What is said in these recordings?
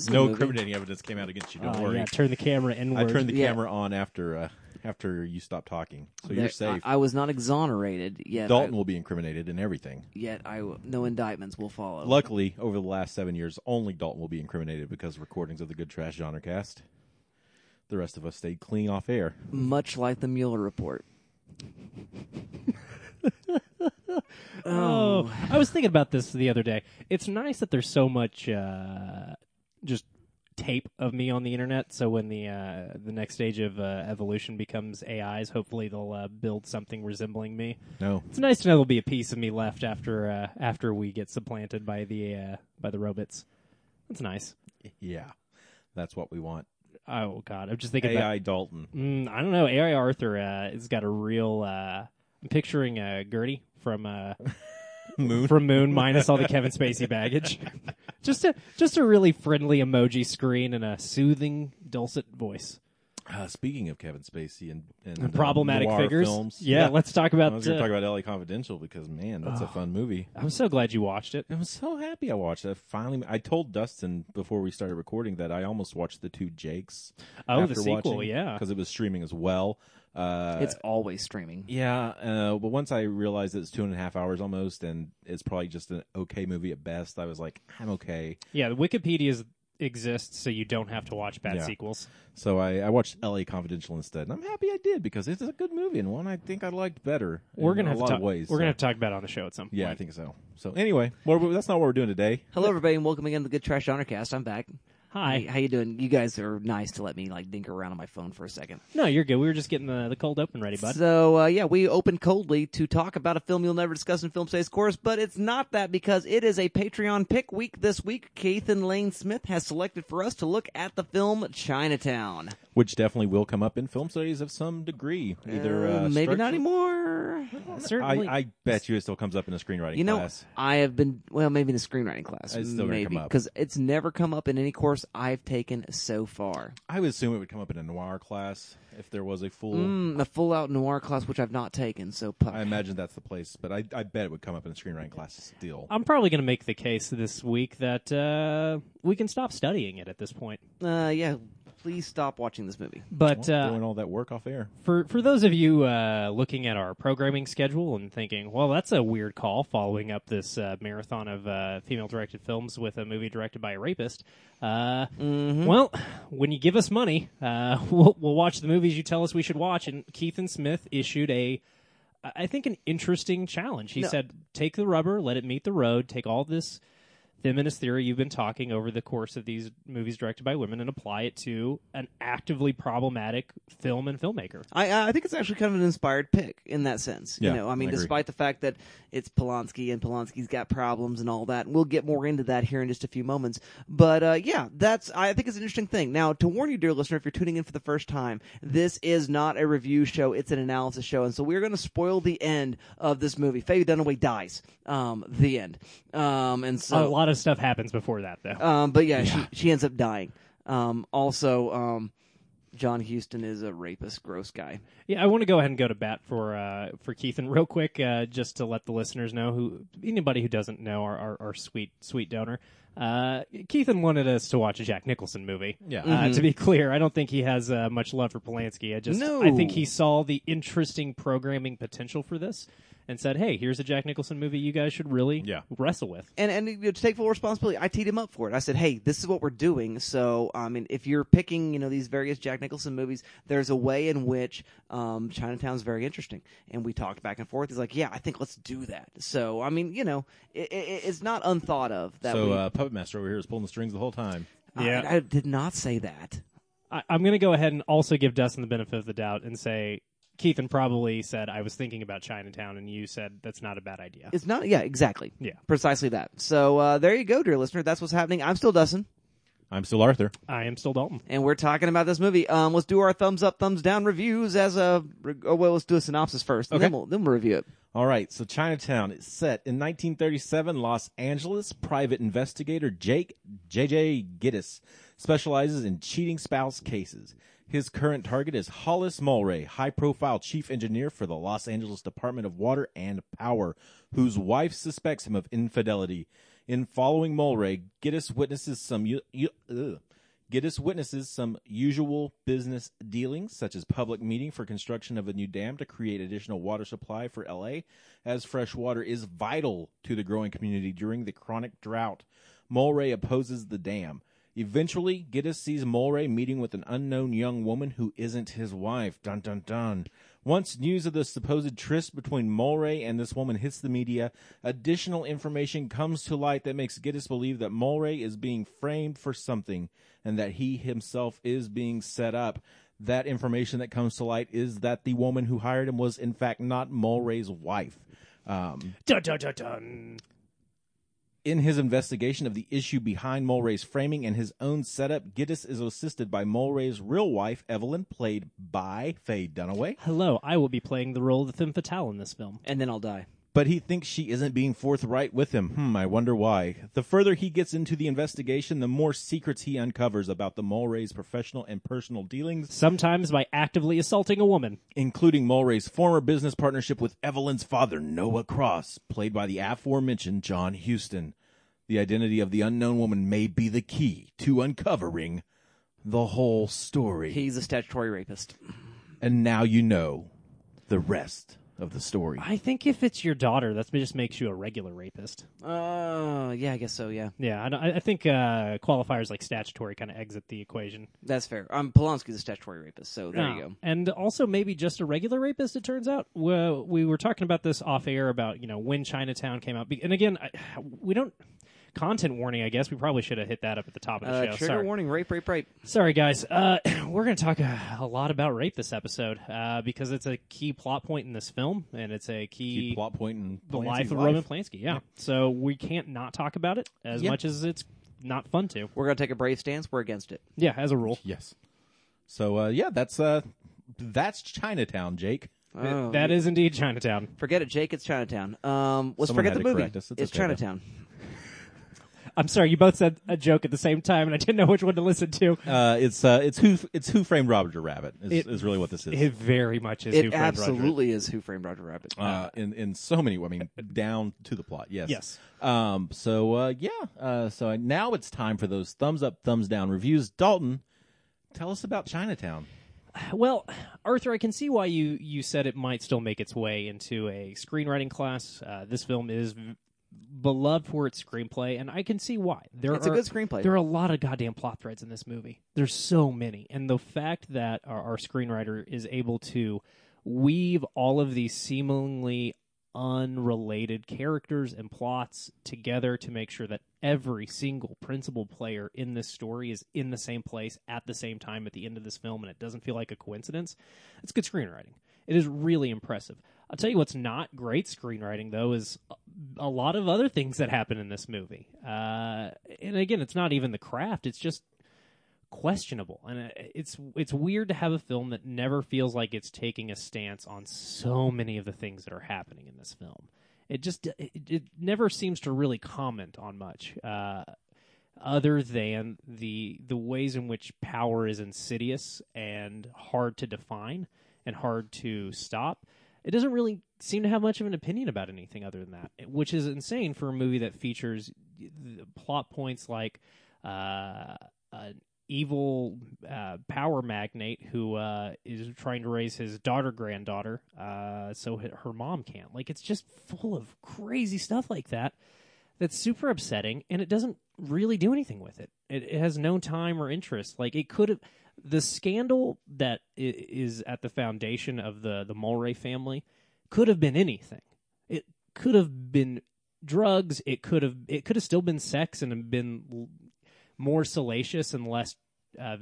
this is No movie. incriminating evidence came out against you. Don't Uh, worry. yeah, turn the camera I inward. turned the Yeah. camera on after uh, after you stopped talking, so There- you're safe. I, I was not exonerated yet. Dalton I, will be incriminated in everything. yet I w- no indictments will follow. Luckily, over the last seven years, only Dalton will be incriminated because of recordings of the Good Trash Genre Cast. The rest of us stayed clean off air. Much like the Mueller report. Oh, I was thinking about this the other day. It's nice that there's so much uh, just tape of me on the internet. So when the uh, the next stage of uh, evolution becomes AIs, hopefully they'll uh, build something resembling me. No, It's nice to know there'll be a piece of me left after uh, after we get supplanted by the uh, by the robots. That's nice. yeah, that's what we want. Oh God, I'm just thinking AI about. Dalton. Mm, I don't know. AI Arthur uh, has got a real. Uh, I'm picturing uh, GERTY from uh, Moon. from Moon minus all the Kevin Spacey baggage. just a just a really friendly emoji screen and a soothing dulcet voice. Uh, speaking of Kevin Spacey and, and, And uh, problematic noir figures. films, Yeah, let's talk about. I was going to uh, talk about LA Confidential because man, that's a fun movie. I'm so glad you watched it. I'm so happy I watched it. I Finally, I told Dustin before we started recording that I almost watched the two Jakes. Oh, the sequel, watching, yeah. because it was streaming as well. Uh, it's always streaming. yeah, uh, but once I realized it's two and a half hours almost, and it's probably just an okay movie at best, I was like, I'm okay. Yeah, the Wikipedia exists so you don't have to watch bad Yeah. sequels. So I, I watched L.A. Confidential instead, and I'm happy I did because it's a good movie and one I think I liked better. We're gonna a have lot to of talk, ways. We're so. gonna have to talk about it on the show at some point. Yeah, I think so. So anyway, what, that's not what we're doing today. Hello, everybody, and welcome again to the Good Trash Genre Cast. I'm back. Hi. Hey, how you doing? You guys are nice to let me like dink around on my phone for a second. No, you're good. We were just getting the, the cold open ready, bud. So uh, yeah, we opened coldly to talk about a film you'll never discuss in Film Studies course, but it's not that because it is a Patreon pick week this week. Keith and Lane Smith has selected for us to look at the film Chinatown. Which definitely will come up in film studies of some degree. Either uh, maybe not anymore. Certainly. I, I bet you it still comes up in a screenwriting You know, class. I have been well, maybe in a screenwriting class, It's still gonna maybe come up. because it's never come up in any course I've taken so far. I would assume it would come up in a noir class if there was a full. Mm, the full out noir class, which I've not taken, so puck. I imagine that's the place, but I, I bet it would come up in a screenwriting class still. I'm probably going to make the case this week that uh, we can stop studying it at this point. uh, yeah, please stop watching this movie. But Well, uh, doing all that work off air. for for those of you uh, looking at our programming schedule and thinking, well, that's a weird call, following up this uh, marathon of uh, female-directed films with a movie directed by a rapist. Uh, Well, when you give us money, uh, we'll, we'll watch the movies you tell us we should watch. And Keith and Smith issued a, I think, an interesting challenge. He No. said, "Take the rubber, let it meet the road. Take all this." Feminist theory you've been talking over the course of these movies directed by women and apply it to an actively problematic film and filmmaker. I I think it's actually kind of an inspired pick in that sense. Yeah, you know, I mean, I despite the fact that it's Polanski and Polanski's got problems and all that, and we'll get more into that here in just a few moments. But uh, yeah, that's I think it's an interesting thing. Now, to warn you, dear listener, if you're tuning in for the first time, this is not a review show; it's an analysis show, and so we're going to spoil the end of this movie. Faye Dunaway dies. Um, the end. Um, and so a lot of stuff happens before that, though. um, but yeah, she she ends up dying. Um, also, um, John Huston is a rapist, gross guy. Yeah, I want to go ahead and go to bat for uh, for Keithan real quick, uh, just to let the listeners know who anybody who doesn't know our, our, our sweet sweet donor. Uh, Keithan wanted us to watch a Jack Nicholson movie. Yeah. Uh, to be clear, I don't think he has uh, much love for Polanski. I just No. I think he saw the interesting programming potential for this and said, "Hey, here's a Jack Nicholson movie you guys should really Yeah. wrestle with." And and you know, to take full responsibility, I teed him up for it. I said, "Hey, this is what we're doing." So, I mean, if you're picking, you know, these various Jack Nicholson movies, there's a way in which um, Chinatown's very interesting. And we talked back and forth. He's like, "Yeah, I think let's do that." So, I mean, you know, it, it, it's not unthought of that. So we, uh, Puppet Master over here is pulling the strings the whole time. I- Yeah. I, did not say that. I, I'm going to go ahead and also give Dustin the benefit of the doubt and say. Keithan probably said, I was thinking about Chinatown, and you said that's not a bad idea. It's not. Yeah, exactly. Yeah. precisely that. So uh, there you go, dear listener. That's what's happening. I'm still Dustin. I'm still Arthur. I am still Dalton. and we're talking about this movie. Um, let's do our thumbs up, thumbs down reviews as a. Oh, well, let's do a synopsis first, and Okay. then we'll then we'll review it. All right, so Chinatown is set in 1937 Los Angeles. Private investigator Jake J.J. Gittes specializes in cheating spouse cases. His current target is Hollis Mulwray, high-profile chief engineer for the Los Angeles Department of Water and Power, whose wife suspects him of infidelity. In following Mulwray, Gittes witnesses some u- u- witnesses some usual business dealings, such as public meeting for construction of a new dam to create additional water supply for LA, as fresh water is vital to the growing community during the chronic drought. Mulwray opposes the dam. Eventually, Gittes sees Mulwray meeting with an unknown young woman who isn't his wife. Dun dun dun. Once news of the supposed tryst between Mulwray and this woman hits the media, additional information comes to light that makes Gittes believe that Mulwray is being framed for something and that he himself is being set up. That information that comes to light is that the woman who hired him was in fact not Mulwray's wife. Um, Dun, dun, dun, dun. In his investigation of the issue behind Mulwray's framing and his own setup, Gittes is assisted by Mulwray's real wife, Evelyn, played by Faye Dunaway. Hello, I will be playing the role of the femme fatale in this film. And then I'll die. But he thinks she isn't being forthright with him. Hmm, I wonder why. The further he gets into the investigation, the more secrets he uncovers about the Mulwray's professional and personal dealings, Sometimes by actively assaulting a woman. including Mulwray's former business partnership with Evelyn's father, Noah Cross, played by the aforementioned John Huston. The identity of the unknown woman may be the key to uncovering the whole story. He's a statutory rapist. and now you know the rest of the story. I think if it's your daughter, that just makes you a regular rapist. Uh, yeah, I guess so. Yeah, Yeah, I, don't- I I think uh, qualifiers like statutory kind of exit the equation. that's fair. Um, Polanski's a statutory rapist, so there you Oh. go. And also maybe just a regular rapist. It turns out. Well, we were talking about this off air about you know when Chinatown came out, Be- and again, I, we don't. Content warning, I guess we probably should have hit that up at the top of the Uh, show. trigger Sorry. warning: rape, rape, rape. Sorry, guys. Uh, we're going to talk a, a lot about rape this episode uh, because it's a key plot point in this film, and it's a key, Key plot point in the life of Roman Polanski. Yeah. So we can't not talk about it as Yeah. much as it's not fun to. We're gonna take a brave stance. We're against it. Yeah, as a rule. Yes. So uh, yeah, that's uh, that's Chinatown, Jake. Oh, That is indeed Chinatown. Forget it, Jake. It's Chinatown. Um, let's Someone forget the movie. us. It's It's okay, though. Chinatown. I'm sorry, you both said a joke at the same time, and I didn't know which one to listen to. Uh, it's uh, it's who it's Who Framed Roger Rabbit is, It- is really what this is. It very much is. Who It Framed Roger. absolutely is Who Framed Roger Rabbit. uh, in in so many. I mean, down to the plot. Yes. Yes. Um. So uh, yeah. Uh. So now it's time for those thumbs up, thumbs down reviews. Dalton, tell us about Chinatown. Well, Arthur, I can see why you you said it might still make its way into a screenwriting class. Uh, this film is v- beloved for its screenplay, and I can see why. There It's a good screenplay. There are a lot of goddamn plot threads in this movie. There's so many, and the fact that our, our screenwriter is able to weave all of these seemingly unrelated characters and plots together to make sure that every single principal player in this story is in the same place at the same time at the end of this film and it doesn't feel like a coincidence. It's good screenwriting. It is really impressive. I'll tell you what's not great screenwriting though is a lot of other things that happen in this movie. Uh, and again, it's not even the craft; it's just questionable. And uh, it's it's weird to have a film that never feels like it's taking a stance on so many of the things that are happening in this film. It just it, it never seems to really comment on much. Uh, other than the the ways in which power is insidious and hard to define and hard to stop, it doesn't really seem to have much of an opinion about anything other than that, which is insane for a movie that features plot points like uh, an evil uh, power magnate who uh, is trying to raise his daughter granddaughter, uh, so her her mom can't. Like it's just full of crazy stuff like that that's super upsetting and it doesn't really do anything with it. It, it has no time or interest. Like it could have the scandal that is at the foundation of the the Mulwray family could have been anything. It could have been drugs. It could have it could have still been sex and have been more salacious and less uh,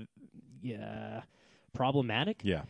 yeah, problematic Yeah.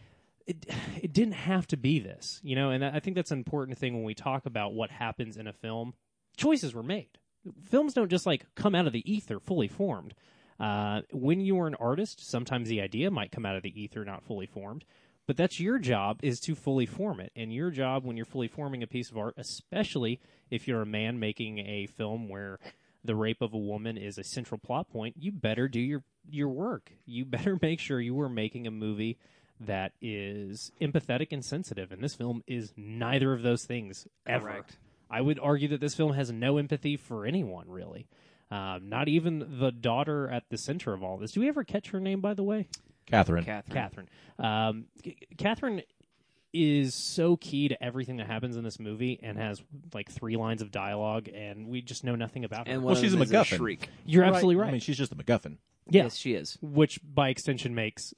it it didn't have to be this, you know, and I think that's an important thing when we talk about what happens in a film. Choices were made. Films don't just like come out of the ether fully formed. Uh, when you are an artist, sometimes the idea might come out of the ether not fully formed, but that's your job is to fully form it. And your job when you're fully forming a piece of art, especially if you're a man making a film where the rape of a woman is a central plot point, you better do your your work. You better make sure you are making a movie that is empathetic and sensitive. And this film is neither of those things ever. Correct. I would argue that this film has no empathy for anyone, really. Um, not even the daughter at the center of all this. Do we ever catch her name, by the way? Catherine. Catherine. Catherine. Um, C- Catherine is so key to everything that happens in this movie and has like three lines of dialogue, and we just know nothing about her. And Well, one she's of a them is MacGuffin. shriek. You're absolutely right. I mean, she's just a MacGuffin. yeah, Yes, she is. which by extension makes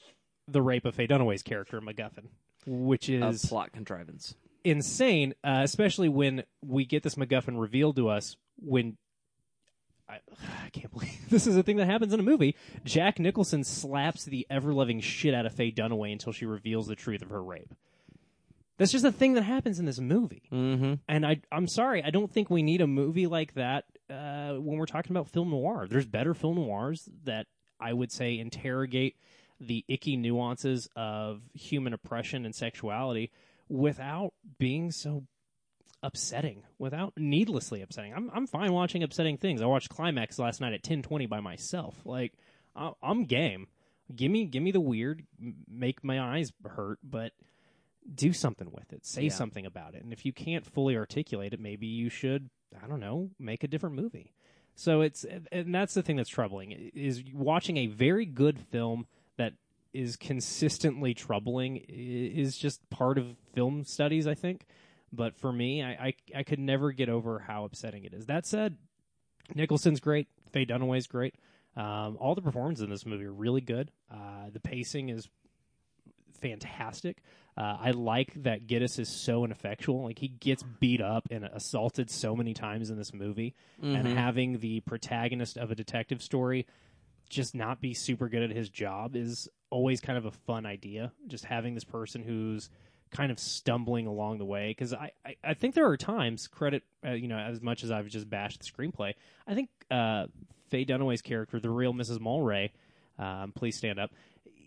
the rape of Faye Dunaway's character a MacGuffin, which A is plot contrivance. insane, uh, especially when we get this MacGuffin revealed to us when. I, I can't believe this is a thing that happens in a movie. Jack Nicholson slaps the ever loving shit out of Faye Dunaway until she reveals the truth of her rape. That's just a thing that happens in this movie. Mm-hmm. And I, I'm sorry, I don't think we need a movie like that uh, when we're talking about film noir. There's better film noirs that I would say interrogate the icky nuances of human oppression and sexuality without being so upsetting, without needlessly upsetting. I'm I'm fine watching upsetting things. I watched Climax last night at 10:20 by myself. Like I- I'm game. Give me give me the weird, make my eyes hurt, but do something with it. Say Yeah. something about it. And if you can't fully articulate it, maybe you should, I don't know, make a different movie. So it's and that's the thing that's troubling is watching a very good film that is consistently troubling is just part of film studies, I think. But for me, I, I I could never get over how upsetting it is. That said, Nicholson's great. Faye Dunaway's great. Um, all the performances in this movie are really good. Uh, the pacing is fantastic. Uh, I like that Gittes is so ineffectual. Like he gets beat up and assaulted so many times in this movie, and having the protagonist of a detective story just not be super good at his job is always kind of a fun idea. Just having this person who's kind of stumbling along the way because I, I, I think there are times credit uh, you know as much as I've just bashed the screenplay I think uh, Faye Dunaway's character the real Mrs. Mulwray um, please stand up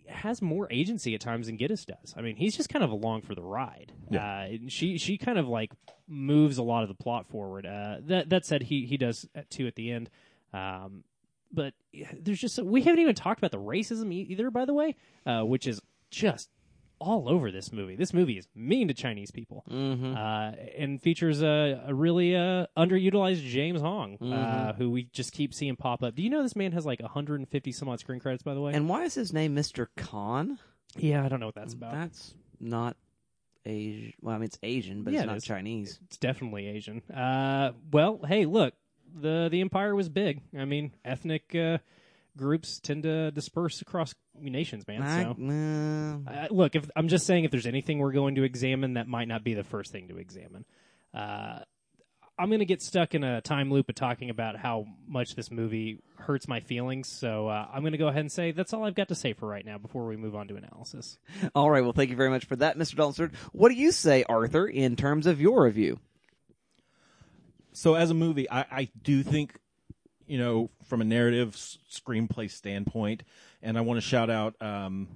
has more agency at times than Gittes does. I mean he's just kind of along for the ride. Uh, and she she kind of like moves a lot of the plot forward. Uh, that that said he he does too at the end. Um, but there's just we haven't even talked about the racism either by the way uh, which is just all over this movie. This movie is mean to Chinese people, Mm-hmm. uh, and features a, a really uh, underutilized James Hong, uh, who we just keep seeing pop up. Do you know this man has like 150 some odd screen credits? By the way, And why is his name Mr. Khan? yeah, I don't know what that's about. That's not Asian. Well, I mean, it's Asian, but Yeah, it's not is. Chinese. It's definitely Asian. Uh, well, hey, look, the the empire was big. I mean, ethnic uh, groups tend to disperse across nations, man. I, so. uh, Uh, look, if I'm just saying, if there's anything we're going to examine, that might not be the first thing to examine. Uh, I'm going to get stuck in a time loop of talking about how much this movie hurts my feelings. So uh, I'm going to go ahead and say that's all I've got to say for right now before we move on to analysis. all right. Well, thank you very much for that, Mr. Dalton. What do you say, Arthur, in terms of your review? So as a movie, I, I do think, you know, from a narrative s- screenplay standpoint, and I want to shout out um,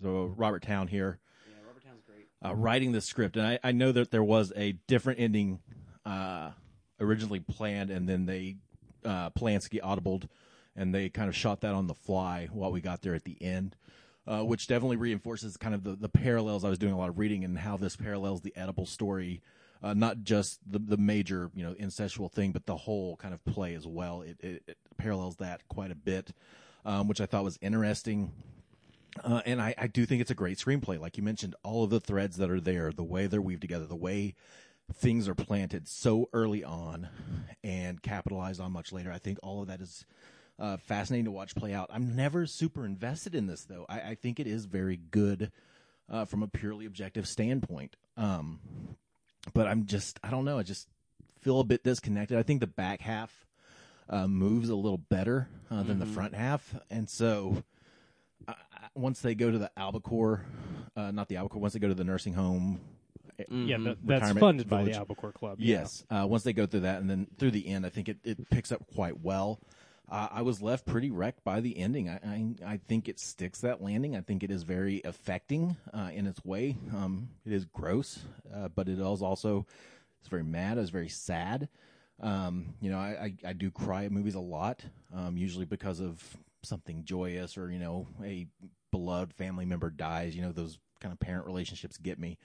so Robert Towne here. Yeah, Robert Towne's great. Uh, writing the script, and I, I know that there was a different ending uh, originally planned, and then they uh, Polanski audibled, and they kind of shot that on the fly while we got there at the end. Uh, which definitely reinforces kind of the, the parallels. I was doing a lot of reading and how this parallels the Oedipal story uh, not just the the major you know incestual thing, but the whole kind of play as well. It, it, it parallels that quite a bit, um, which I thought was interesting. Uh, and I, I do think it's a great screenplay. Like you mentioned, all of the threads that are there, the way they're weaved together, the way things are planted so early on and capitalized on much later. I think all of that is uh, fascinating to watch play out. I'm never super invested in this though. I, I think it is very good uh, from a purely objective standpoint. Um, but I'm just I don't know. I just feel a bit disconnected. I think the back half uh, moves a little better uh, than the front half, and so uh, once they go to the albacore, uh, not the albacore, once they go to the nursing home. Yeah, that, that's Retirement funded by the Albacore Club. yeah. Yes. Uh, once they go through that and then through the end, I think it, it picks up quite well. Uh, I was left pretty wrecked by the ending. I, I I think it sticks that landing. I think it is very affecting uh, in its way. Um, it is gross, uh, but it is also it's very mad. It's very sad. Um, you know, I, I, I do cry at movies a lot, um, usually because of something joyous or you know a beloved family member dies. You know those kind of parent relationships get me.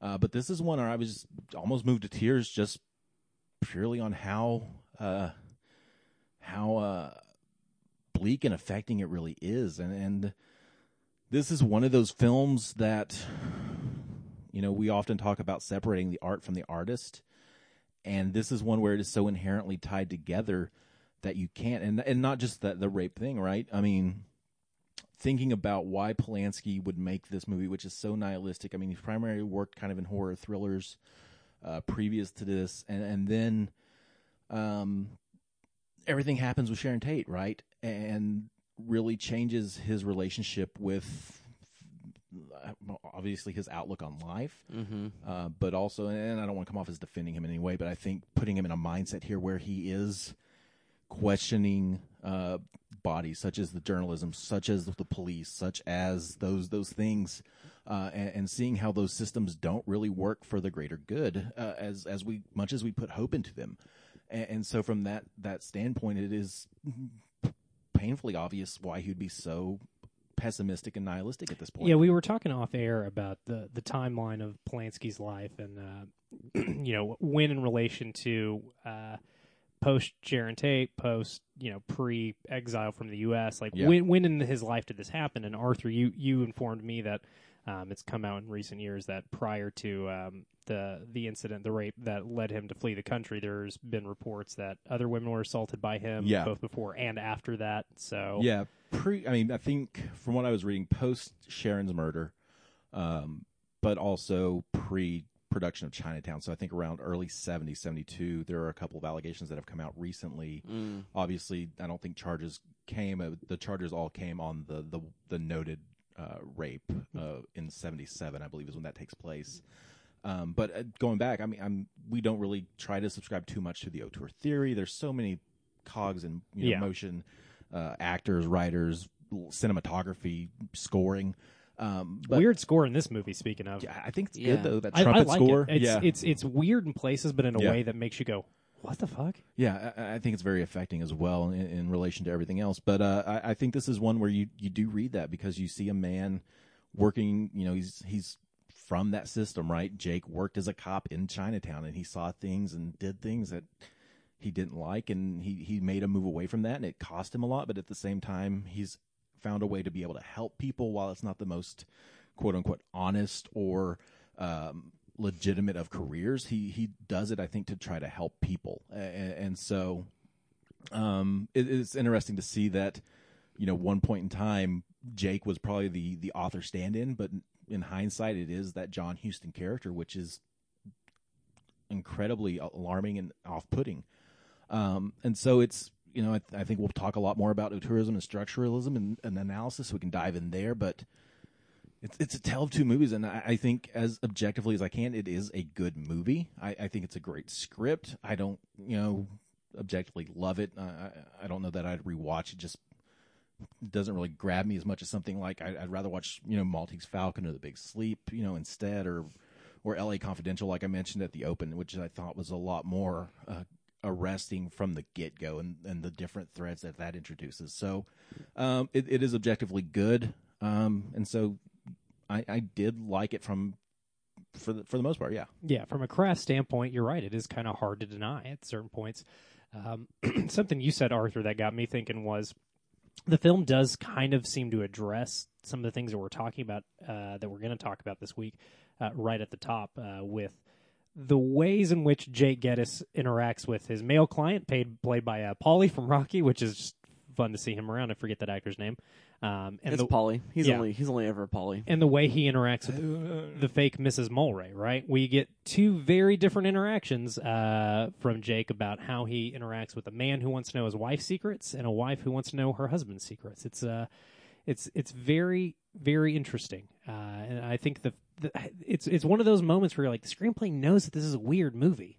Uh, but this is one where I was almost moved to tears just purely on how uh, how uh, bleak and affecting it really is, and and this is one of those films that you know we often talk about separating the art from the artist, and this is one where it is so inherently tied together that you can't, and and not just that the rape thing, right? I mean thinking about why Polanski would make this movie, which is so nihilistic. I mean, he's primarily worked kind of in horror thrillers uh, previous to this, and and then um, everything happens with Sharon Tate, right? And really changes his relationship with obviously his outlook on life, Mm-hmm. uh, but also, and I don't want to come off as defending him in any way, but I think putting him in a mindset here where he is questioning uh, bodies such as the journalism, such as the police, such as those those things, uh, and, and seeing how those systems don't really work for the greater good uh, as as we much as we put hope into them, and, and so from that that standpoint, it is painfully obvious why he'd be so pessimistic and nihilistic at this point. Yeah, we were talking off air about the the timeline of Polanski's life, and uh, you know when in relation to uh, post Sharon Tate, post you know pre exile from the U.S. Like Yeah. when when in his life did this happen? And Arthur, you you informed me that um, it's come out in recent years that prior to um, the the incident, the rape that led him to flee the country, there's been reports that other women were assaulted by him, Yeah. both before and after that. So Yeah, pre. I mean, I think from what I was reading, post Sharon's murder, um, but also pre production of Chinatown. So I think around early 70, 72, there are a couple of allegations that have come out recently. Mm. Obviously, I don't think charges came. Uh, the charges all came on the the, the noted uh, rape uh, in '77, I believe, is when that takes place. Um, but uh, going back, I mean, I'm we don't really try to subscribe too much to the auteur theory. There's so many cogs in you know, Yeah. motion, uh, actors, writers, cinematography, scoring. Um, but weird score in this movie. Speaking of, yeah, I think it's Yeah. good though. That I, I trumpet like score, it. It's, yeah, it's it's weird in places, but in a Yeah. way that makes you go, "What the fuck?" Yeah, I, I think it's very affecting as well in, in relation to everything else. But uh, I, I think this is one where you, you do read that because you see a man working. You know, he's he's from that system, right? Jake worked as a cop in Chinatown, and he saw things and did things that he didn't like, and he he made a move away from that, and it cost him a lot. But at the same time, he's found a way to be able to help people while it's not the most quote unquote honest or um, legitimate of careers. He he does it, I think, to try to help people, and, and so um, it, it's interesting to see that you know one point in time Jake was probably the the author stand-in, but in hindsight, it is that John Huston character, which is incredibly alarming and off-putting. Um, and so it's you know I, th- I think we'll talk a lot more about auteurism and structuralism and, and analysis. So we can dive in there, but it's it's a tale of two movies, and I, I think as objectively as I can, it is a good movie. I, I think it's a great script. I don't you know objectively love it. I, I, don't know that I'd rewatch it. Just doesn't really grab me as much as something like I, I'd rather watch you know Maltese Falcon or The Big Sleep you know instead or or L.A. Confidential like I mentioned at the open, which I thought was a lot more uh, arresting from the get go and and the different threads that that introduces. So um, it, it is objectively good, um, and so I, I did like it from for the for the most part. Yeah, Yeah, from a craft standpoint, you're right. It is kind of hard to deny at certain points. Um, something you said, Arthur, that got me thinking was the film does kind of seem to address some of the things that we're talking about uh, that we're going to talk about this week uh, right at the top uh, with the ways in which Jake Gittes interacts with his male client, paid played by uh, Paulie from Rocky, which is fun to see him around. I forget that actor's name. Um, and It's the, Paulie. He's yeah. only he's only ever Paulie. and the way he interacts with the fake Mrs. Mulwray, right? We get two very different interactions uh, from Jake about how he interacts with a man who wants to know his wife's secrets and a wife who wants to know her husband's secrets. It's uh, it's it's very very interesting, uh, and I think the, the it's it's one of those moments where you're like the screenplay knows that this is a weird movie,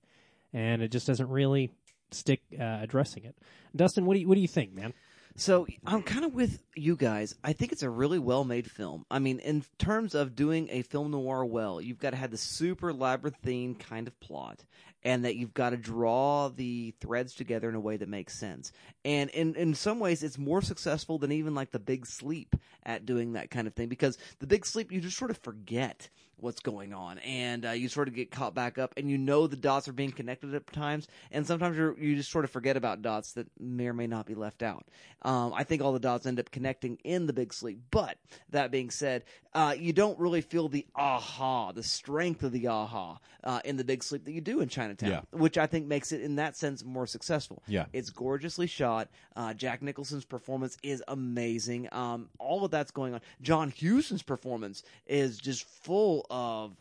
and it just doesn't really stick uh, addressing it. Dustin, what do you what do you think, man? So I'm kind of with you guys. I think it's a really well made film. I mean, in terms of doing a film noir well, you've got to have the super labyrinthine kind of plot, and that you've got to draw the threads together in a way that makes sense. And in in some ways, it's more successful than even like the Big Sleep at doing that kind of thing because the Big Sleep you just sort of forget what's going on. And uh, you sort of get caught back up and you know the dots are being connected at times. And sometimes you you just sort of forget about dots that may or may not be left out. Um, i think all the dots end up connecting in the big sleep. But that being said uh, you don't really feel the aha the strength of the aha uh, in the big sleep that you do in chinatown Yeah. which i think makes it in that sense more successful. Yeah. it's gorgeously shot. Uh, jack nicholson's performance is amazing. Um, all of that's going on. John huston's performance is just full of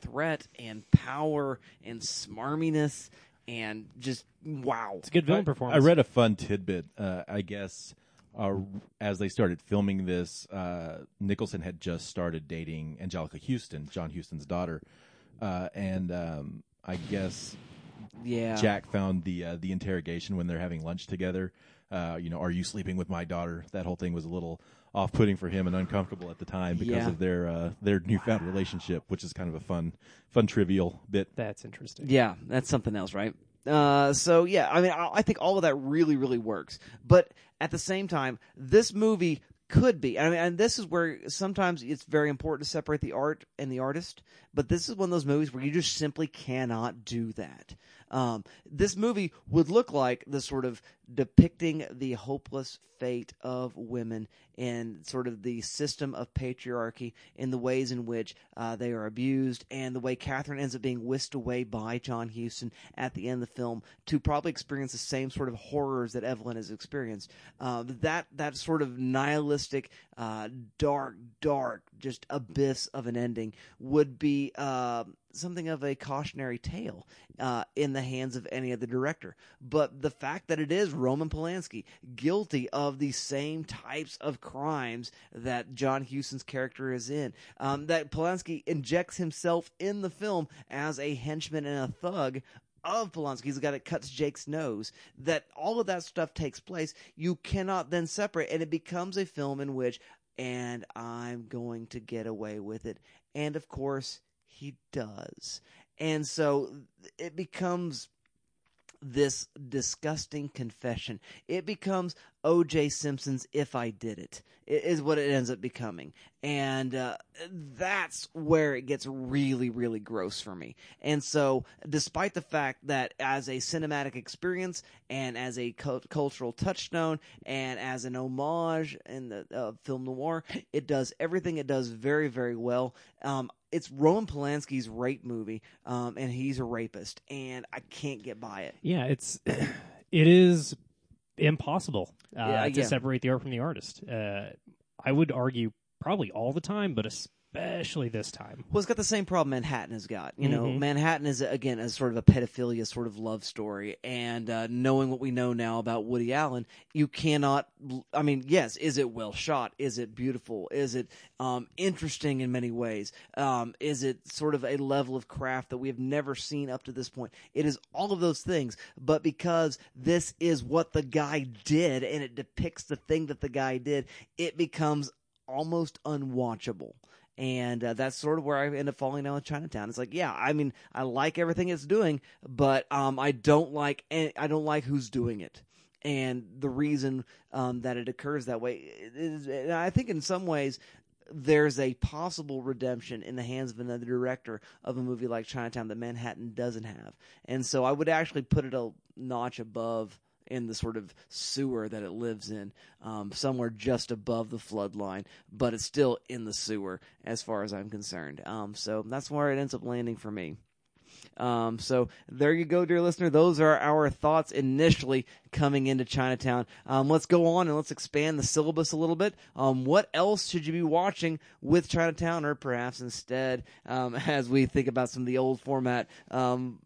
threat and power and smarminess and just wow. It's a good villain I- performance. I read a fun tidbit. Uh, I guess uh, as they started filming this, uh, Nicholson had just started dating Anjelica Huston, John Huston's daughter, uh, and um, I guess Yeah. Jack found the uh, the interrogation when they're having lunch together. Uh, you know, are you sleeping with my daughter? That whole thing was a little off-putting for him and uncomfortable at the time because Yeah. of their uh, their newfound relationship, which is kind of a fun fun trivial bit. That's interesting. Yeah, that's something else, right? Uh, so yeah, I mean, I, I think all of that really, really works. But at the same time, this movie could be. I mean, and this is where sometimes it's very important to separate the art and the artist. But this is one of those movies where you just simply cannot do that. Um, this movie would look like the sort of depicting the hopeless fate of women and sort of the system of patriarchy in the ways in which uh, they are abused and the way Catherine ends up being whisked away by John Huston at the end of the film to probably experience the same sort of horrors that Evelyn has experienced. Uh, that that sort of nihilistic, uh, dark, dark, just abyss of an ending would be uh, something of a cautionary tale uh, in the hands of any other director. But the fact that it is Roman Polanski guilty of the same types of crimes that John Huston's character is in, um, that Polanski injects himself in the film as a henchman and a thug of Polanski, he's the guy that cuts Jake's nose, that all of that stuff takes place, you cannot then separate, and it becomes a film in which, and I'm going to get away with it. And of course, he does. And so it becomes this disgusting confession. It becomes O.J. Simpson's "If I Did It," is what it ends up becoming, and uh, that's where it gets really, really gross for me. And so, despite the fact that as a cinematic experience and as a cult- cultural touchstone and as an homage in the uh, film noir, it does everything it does very, very well. Um, it's Roman Polanski's rape movie, um, and he's a rapist, and I can't get by it. Yeah, it's it is impossible uh, Yeah, to yeah. separate the art from the artist. Uh, I would argue probably all the time, but especially this time. Well, it's got the same problem Manhattan has got. You know, Mhm. Manhattan is again a sort of a pedophilia sort of love story, and uh, knowing what we know now about Woody Allen, you cannot. I mean, yes, is it well shot? Is it beautiful? Is it um, interesting in many ways? Um, is it sort of a level of craft that we have never seen up to this point? It is all of those things, but because this is what the guy did, and it depicts the thing that the guy did, it becomes almost unwatchable and uh, that's sort of where I end up falling down with Chinatown. It's like, yeah, I mean, I like everything it's doing, but um, I don't like I don't like who's doing it, and the reason um, that it occurs that way is, I think in some ways. There's a possible redemption in the hands of another director of a movie like Chinatown that Manhattan doesn't have. And so I would actually put it a notch above in the sort of sewer that it lives in, um, somewhere just above the flood line, but it's still in the sewer as far as I'm concerned. Um, so that's where it ends up landing for me. Um, so there you go, dear listener. Those are our thoughts initially coming into Chinatown. Um, let's go on and let's expand the syllabus a little bit. Um, what else should you be watching with Chinatown, or perhaps instead, um, as we think about some of the old format um,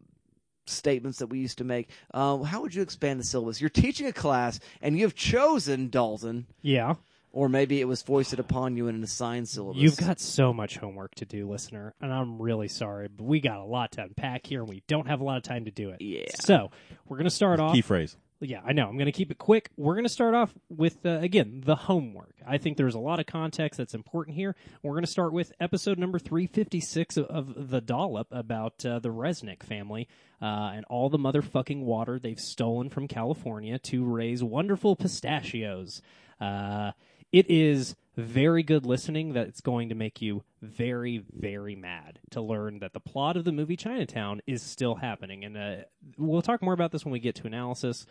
statements that we used to make. Um, how would you expand the syllabus? You're teaching a class, and you have chosen Dalton, Yeah, or maybe it was foisted upon you in an assigned syllabus. you've got so much homework to do, listener, and I'm really sorry, but we got a lot to unpack here, and we don't have a lot of time to do it. Yeah. So we're gonna start off. Key phrase. Yeah, I know. I'm going to keep it quick. We're going to start off with, uh, again, the homework. I think there's a lot of context that's important here. We're going to start with episode number 356 of, of The Dollop about uh, the Resnick family uh, and all the motherfucking water they've stolen from California to raise wonderful pistachios. Uh, it is very good listening that's going to make you very, very mad to learn that the plot of the movie Chinatown is still happening. And uh, we'll talk more about this when we get to analysis.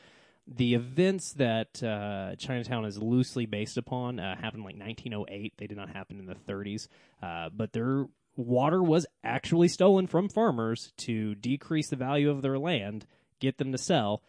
The events that uh, Chinatown is loosely based upon uh, happened like 1908. They did not happen in the 30s, uh, but their water was actually stolen from farmers to decrease the value of their land, get them to sell,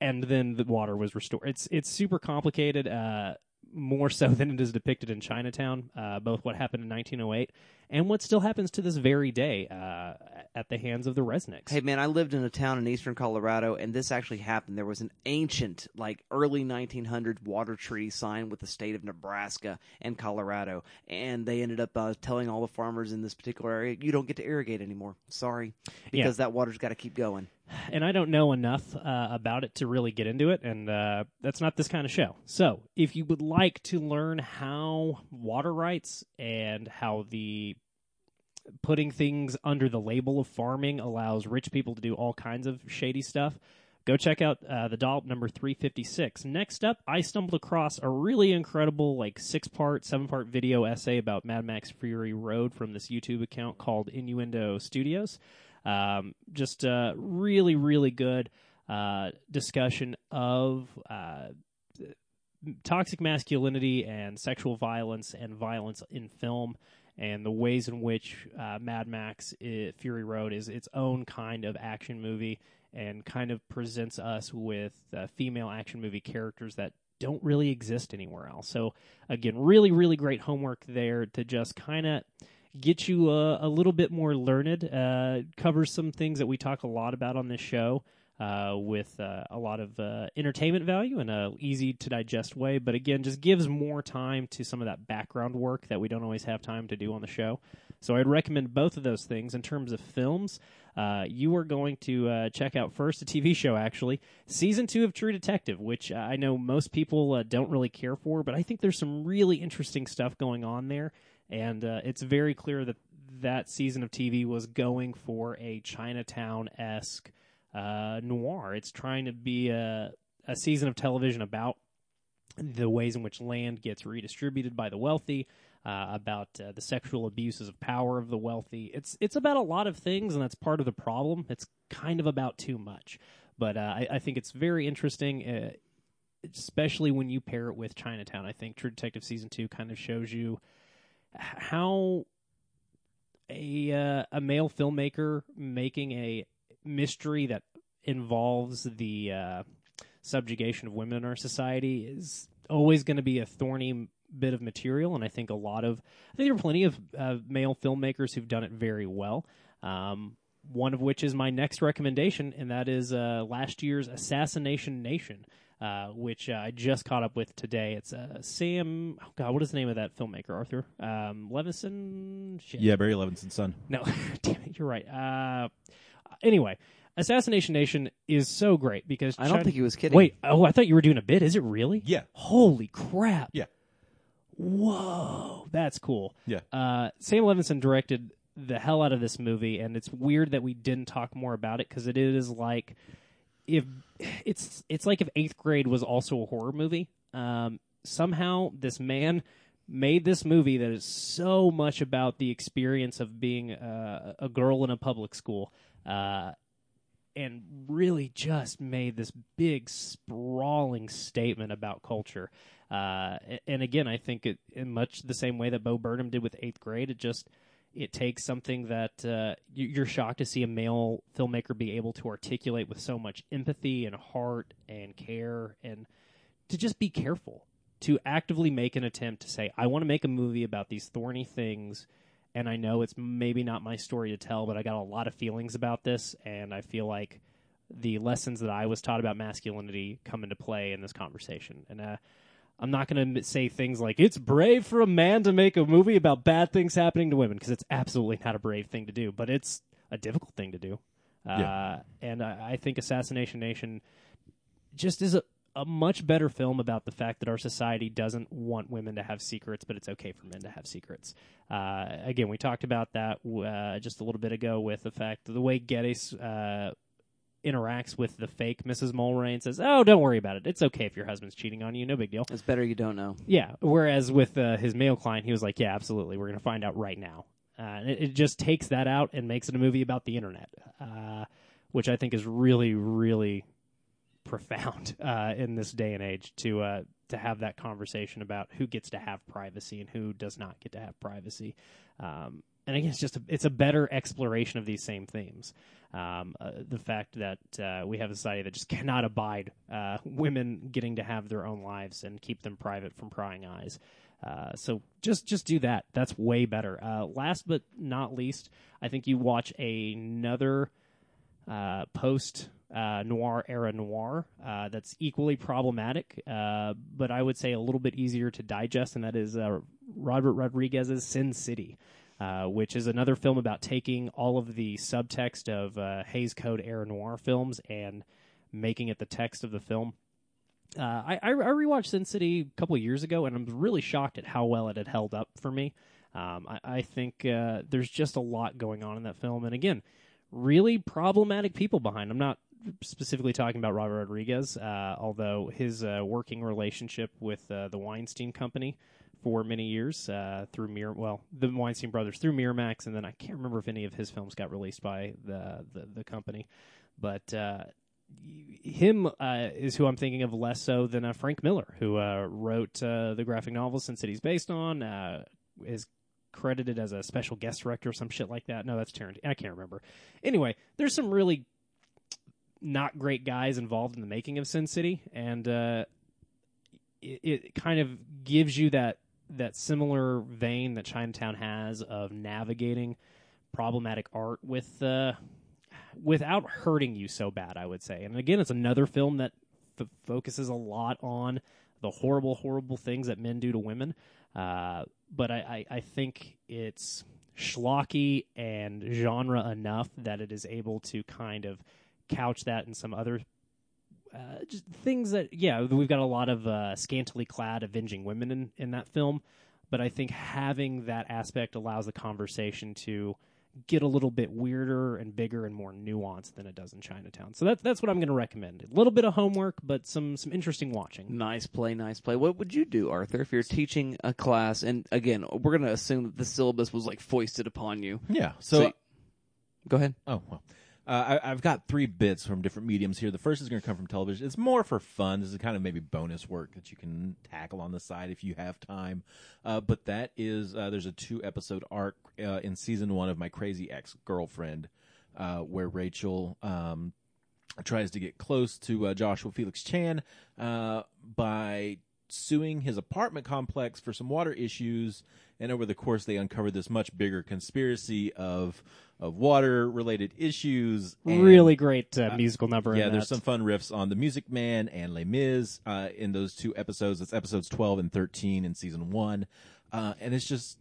and then the water was restored. It's it's super complicated. Uh, more so than it is depicted in Chinatown, uh, both what happened in 1908 and what still happens to this very day uh, at the hands of the Resnicks. Hey man, I lived in a town in eastern Colorado, and this actually happened. There was an ancient, like early 1900s water treaty signed with the state of Nebraska and Colorado, and they ended up uh, telling all the farmers in this particular area, "You don't get to irrigate anymore. Sorry, because that water's got to keep going." And I don't know enough uh, about it to really get into it, and uh, that's not this kind of show. So, if you would like to learn how water rights and how the putting things under the label of farming allows rich people to do all kinds of shady stuff, go check out uh, the dollop number 356. Next up, I stumbled across a really incredible, like six part, seven part video essay about Mad Max Fury Road from this YouTube account called Innuendo Studios. Um, just a really, really good uh, discussion of uh, toxic masculinity and sexual violence and violence in film and the ways in which uh, Mad Max uh, Fury Road is its own kind of action movie and kind of presents us with uh, female action movie characters that don't really exist anywhere else. So, again, really, really great homework there to just kind of get you a, a, little bit more learned. Uh, covers some things that we talk a lot about on this show. Uh, with uh, a lot of uh, entertainment value in a easy to digest way, but again, just gives more time to some of that background work that we don't always have time to do on the show. So I'd recommend both of those things. In terms of films, uh, you are going to uh, check out first a TV show, actually, season two of True Detective, which I know most people don't really care for, but I think there's some really interesting stuff going on there and uh, it's very clear that that season of TV was going for a Chinatown esque uh, noir. It's trying to be a, a season of television about the ways in which land gets redistributed by the wealthy, uh, about uh, the sexual abuses of power of the wealthy. It's it's about a lot of things, and that's part of the problem. It's kind of about too much, but uh, I, I, think it's very interesting, uh, especially when you pair it with Chinatown. I think True Detective season two kind of shows you how a uh, a male filmmaker making a mystery that involves the uh, subjugation of women in our society is always going to be a thorny bit of material, and I think a lot of I think there are plenty of uh, male filmmakers who've done it very well. Um, one of which is my next recommendation, and that is uh, last year's Assassination Nation. Uh, which uh, I just caught up with today. It's uh, Sam. Oh God, what is the name of that filmmaker? Arthur um, Levinson. Shit. Yeah, Barry Levinson's son. No, damn it, you're right. Uh, anyway, Assassination Nation is so great because I don't China- think he was kidding. Wait, oh, I thought you were doing a bit. Is it really? Yeah. Holy crap. Yeah. Whoa, that's cool. Yeah. Uh, Sam Levinson directed the hell out of this movie, and it's weird that we didn't talk more about it because it is like if it's it's like if Eighth Grade was also a horror movie. Um, somehow, this man made this movie that is so much about the experience of being uh, a girl in a public school, uh, and really just made this big sprawling statement about culture. Uh, and again, I think it in much the same way that Bo Burnham did with Eighth Grade. It just it takes something that uh, you're shocked to see a male filmmaker be able to articulate with so much empathy and heart and care and to just be careful to actively make an attempt to say i want to make a movie about these thorny things and i know it's maybe not my story to tell but i got a lot of feelings about this and i feel like the lessons that i was taught about masculinity come into play in this conversation. And uh, I'm not going to say things like it's brave for a man to make a movie about bad things happening to women because it's absolutely not a brave thing to do, but it's a difficult thing to do. Yeah. Uh, and I, I think Assassination Nation just is a, a much better film about the fact that our society doesn't want women to have secrets, but it's okay for men to have secrets. Uh, again, we talked about that uh, just a little bit ago with the fact that the way Gittes uh, interacts with the fake Mrs. Mulwray and says, "Oh, don't worry about it. It's okay if your husband's cheating on you. No big deal." It's better you don't know. Yeah. Whereas with uh, his male client, he was like, "Yeah, absolutely. We're going to find out right now." Uh, and it, it just takes that out and makes it a movie about the internet, uh, which I think is really, really profound uh, in this day and age to uh, to have that conversation about who gets to have privacy and who does not get to have privacy. Um, and again, it's just a, it's a better exploration of these same themes. Um, uh, the fact that uh, we have a society that just cannot abide uh, women getting to have their own lives and keep them private from prying eyes. Uh, so just just do that. That's way better. Uh, last but not least, I think you watch another uh, post uh, noir era noir uh, that's equally problematic, uh, but I would say a little bit easier to digest, and that is Robert Rodriguez's Sin City. Uh, which is another film about taking all of the subtext of uh, Hays Code era noir films and making it the text of the film. Uh, I, I rewatched Sin City a couple years ago, and I'm really shocked at how well it had held up for me. Um, I, I think uh, there's just a lot going on in that film, and again, really problematic people behind. I'm not specifically talking about Robert Rodriguez, uh, although his uh, working relationship with the Weinstein Company for many years uh, through Mir, well, the Weinstein brothers through Miramax, and then I can't remember if any of his films got released by the the, the company, but. Uh, him uh, is who I'm thinking of less so than uh, Frank Miller, who uh, wrote uh, the graphic novel Sin City's based on. Is credited as a special guest director or some shit like that. No, that's Tarantino. I can't remember. Anyway, there's some really not great guys involved in the making of Sin City, and it kind of gives you that that similar vein that Chinatown has of navigating problematic art with uh, without hurting you so bad. I would say, and again, it's another film that f- focuses a lot on the horrible, horrible things that men do to women. Uh, but I, I, I think it's schlocky and genre enough that it is able to kind of couch that in some other uh, just things that yeah we've got a lot of uh, scantily clad avenging women in, in that film but i think having that aspect allows the conversation to get a little bit weirder and bigger and more nuanced than it does in chinatown so that's that's what i'm going to recommend a little bit of homework but some some interesting watching Nice play, nice play. What would you do, Arthur, if you're teaching a class? And again, we're going to assume that the syllabus was like foisted upon you. Yeah. So, So- Go ahead. oh well. Uh, I, I've got three bits from different mediums here. The first is going to come from television. It's more for fun. This is kind of maybe bonus work that you can tackle on the side if you have time. Uh, but that is uh, there's a two episode arc uh, in season one of My Crazy Ex Girlfriend, uh, where Rachel um, tries to get close to uh, Joshua Felix Chan by suing his apartment complex for some water issues. And over the course, they uncover this much bigger conspiracy of of water related issues. and- really great uh, musical number in yeah, there's some fun riffs on the Music Man and Les Mis uh, in those two episodes. It's episodes 12 and 13 in season one, uh, and it's just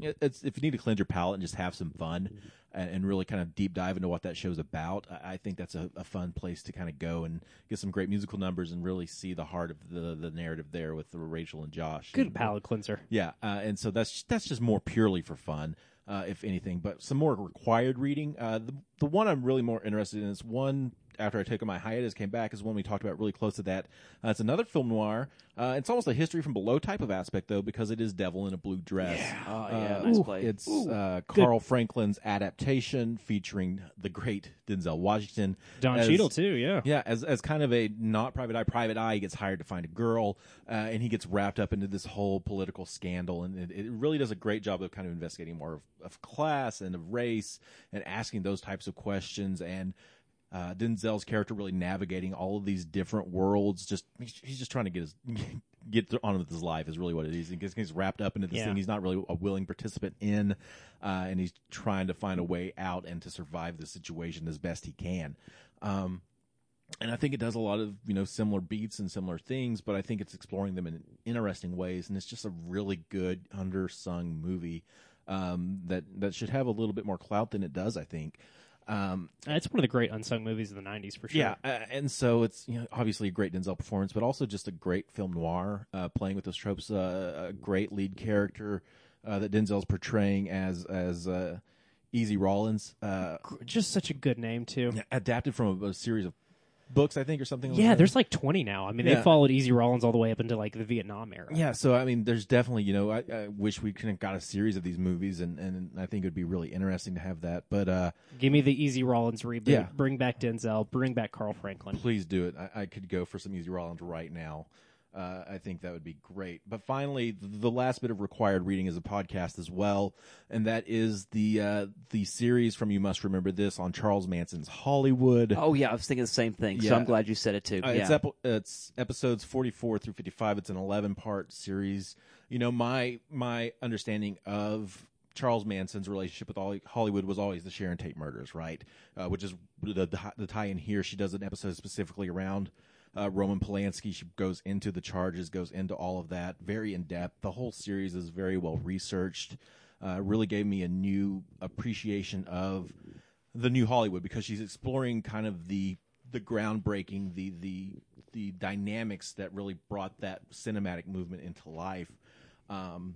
it's if you need to cleanse your palate and just have some fun and, and really kind of deep dive into what that show's about, I, I think that's a, a fun place to kind of go and get some great musical numbers and really see the heart of the the narrative there with Rachel and Josh. good And- palate cleanser yeah, uh, and so that's that's just more purely for fun, uh, if anything. But some more required reading. Uh, the the one I'm really more interested in is one after I took my hiatus, came back is one we talked about really close to that. Uh, it's another film noir. Uh, it's almost a history from below type of aspect though, because it is Devil in a Blue Dress. Oh, yeah, Uh, nice ooh, play. It's uh, Carl Franklin's adaptation featuring the great Denzel Washington. don as- Cheadle too yeah yeah, as as kind of a not private eye, private eye, he gets hired to find a girl, uh, and he gets wrapped up into this whole political scandal, and it, it really does a great job of kind of investigating more of, of class and of race and asking those types of questions and. Uh, Denzel's character really navigating all of these different worlds. Just he's, just trying to get his get on with his life is really what it is. He gets, he's wrapped up into this Yeah. thing he's not really a willing participant in, uh, and he's trying to find a way out and to survive the situation as best he can. Um, and I think it does a lot of you know similar beats and similar things, but I think it's exploring them in interesting ways, and it's just a really good undersung movie um, that that should have a little bit more clout than it does. I think. Um, It's one of the great unsung movies of the '90s for sure. yeah, uh, and so it's you know obviously a great Denzel performance, but also just a great film noir, uh, playing with those tropes. Uh, a great lead character uh, that Denzel's portraying as as uh, Easy Rawlins, uh, just such a good name too. adapted from a, a series of books, I think, or something. like Yeah, there's like 20 now. I mean, Yeah. they followed Easy Rawlins all the way up into like the Vietnam era. Yeah, so I mean, there's definitely, you know, I, I wish we could have got a series of these movies, and, and I think it would be really interesting to have that. But uh, Give me the Easy Rawlins reboot. Yeah. Bring back Denzel. Bring back Carl Franklin. please do it. I, I could go for some Easy Rawlins right now. Uh, I think that would be great. But finally, the last bit of required reading is a podcast as well, and that is the uh, the series from You Must Remember This on Charles Manson's Hollywood. Oh yeah, I was thinking the same thing. So Yeah. I'm glad you said it too. Uh, yeah. it's, epi- it's episodes 44 through 55. It's an 11 part series. You know, my my understanding of Charles Manson's relationship with Holly- Hollywood was always the Sharon Tate murders, right? Uh, which is the, the, the tie in here. She does an episode specifically around uh, Roman Polanski. She goes into the charges, goes into all of that, very in depth. The whole series is very well researched. Uh, really gave me a new appreciation of the new Hollywood because she's exploring kind of the the groundbreaking, the the the dynamics that really brought that cinematic movement into life. Um,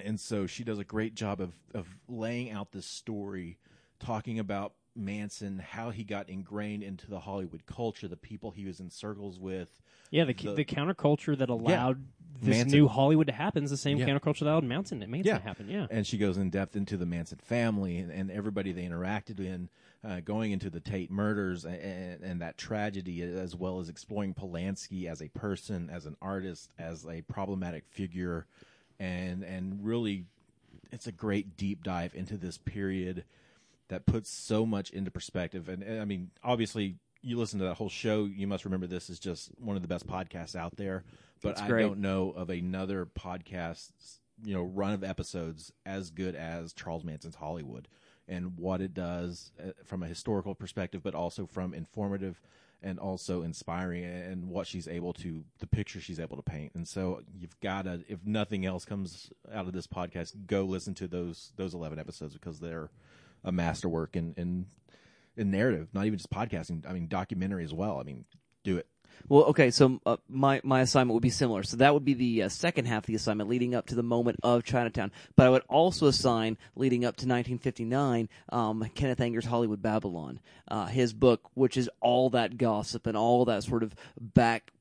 and so she does a great job of of laying out this story, talking about Manson, how he got ingrained into the Hollywood culture, the people he was in circles with. Yeah, the, The- the, counterculture that allowed this Manson. new Hollywood to happen is the same Yeah. counterculture that allowed Manson, Manson Yeah. to happen. Yeah. and she goes in depth into the Manson family and, and everybody they interacted in, uh, going into the Tate murders and, and that tragedy, as well as exploring Polanski as a person, as an artist, as a problematic figure, and and really, it's a great deep dive into this period that puts so much into perspective. And, and I mean, obviously. You listen to that whole show. You must remember this is just one of the best podcasts out there. But I don't know of another podcast, you know, run of episodes as good as Charles Manson's Hollywood and what it does uh, from a historical perspective, but also from informative and also inspiring and what she's able to, the picture she's able to paint. And so you've got to, if nothing else comes out of this podcast, go listen to those, those 11 episodes because they're a masterwork in, in, in narrative, not even just podcasting. I mean, documentary as well. I mean, do it. Well, okay, so uh, my my assignment would be similar. So that would be the uh, second half of the assignment, leading up to the moment of Chinatown. But I would also assign, leading up to 1959, um, Kenneth Anger's Hollywood Babylon, uh, his book, which is all that gossip and all that sort of back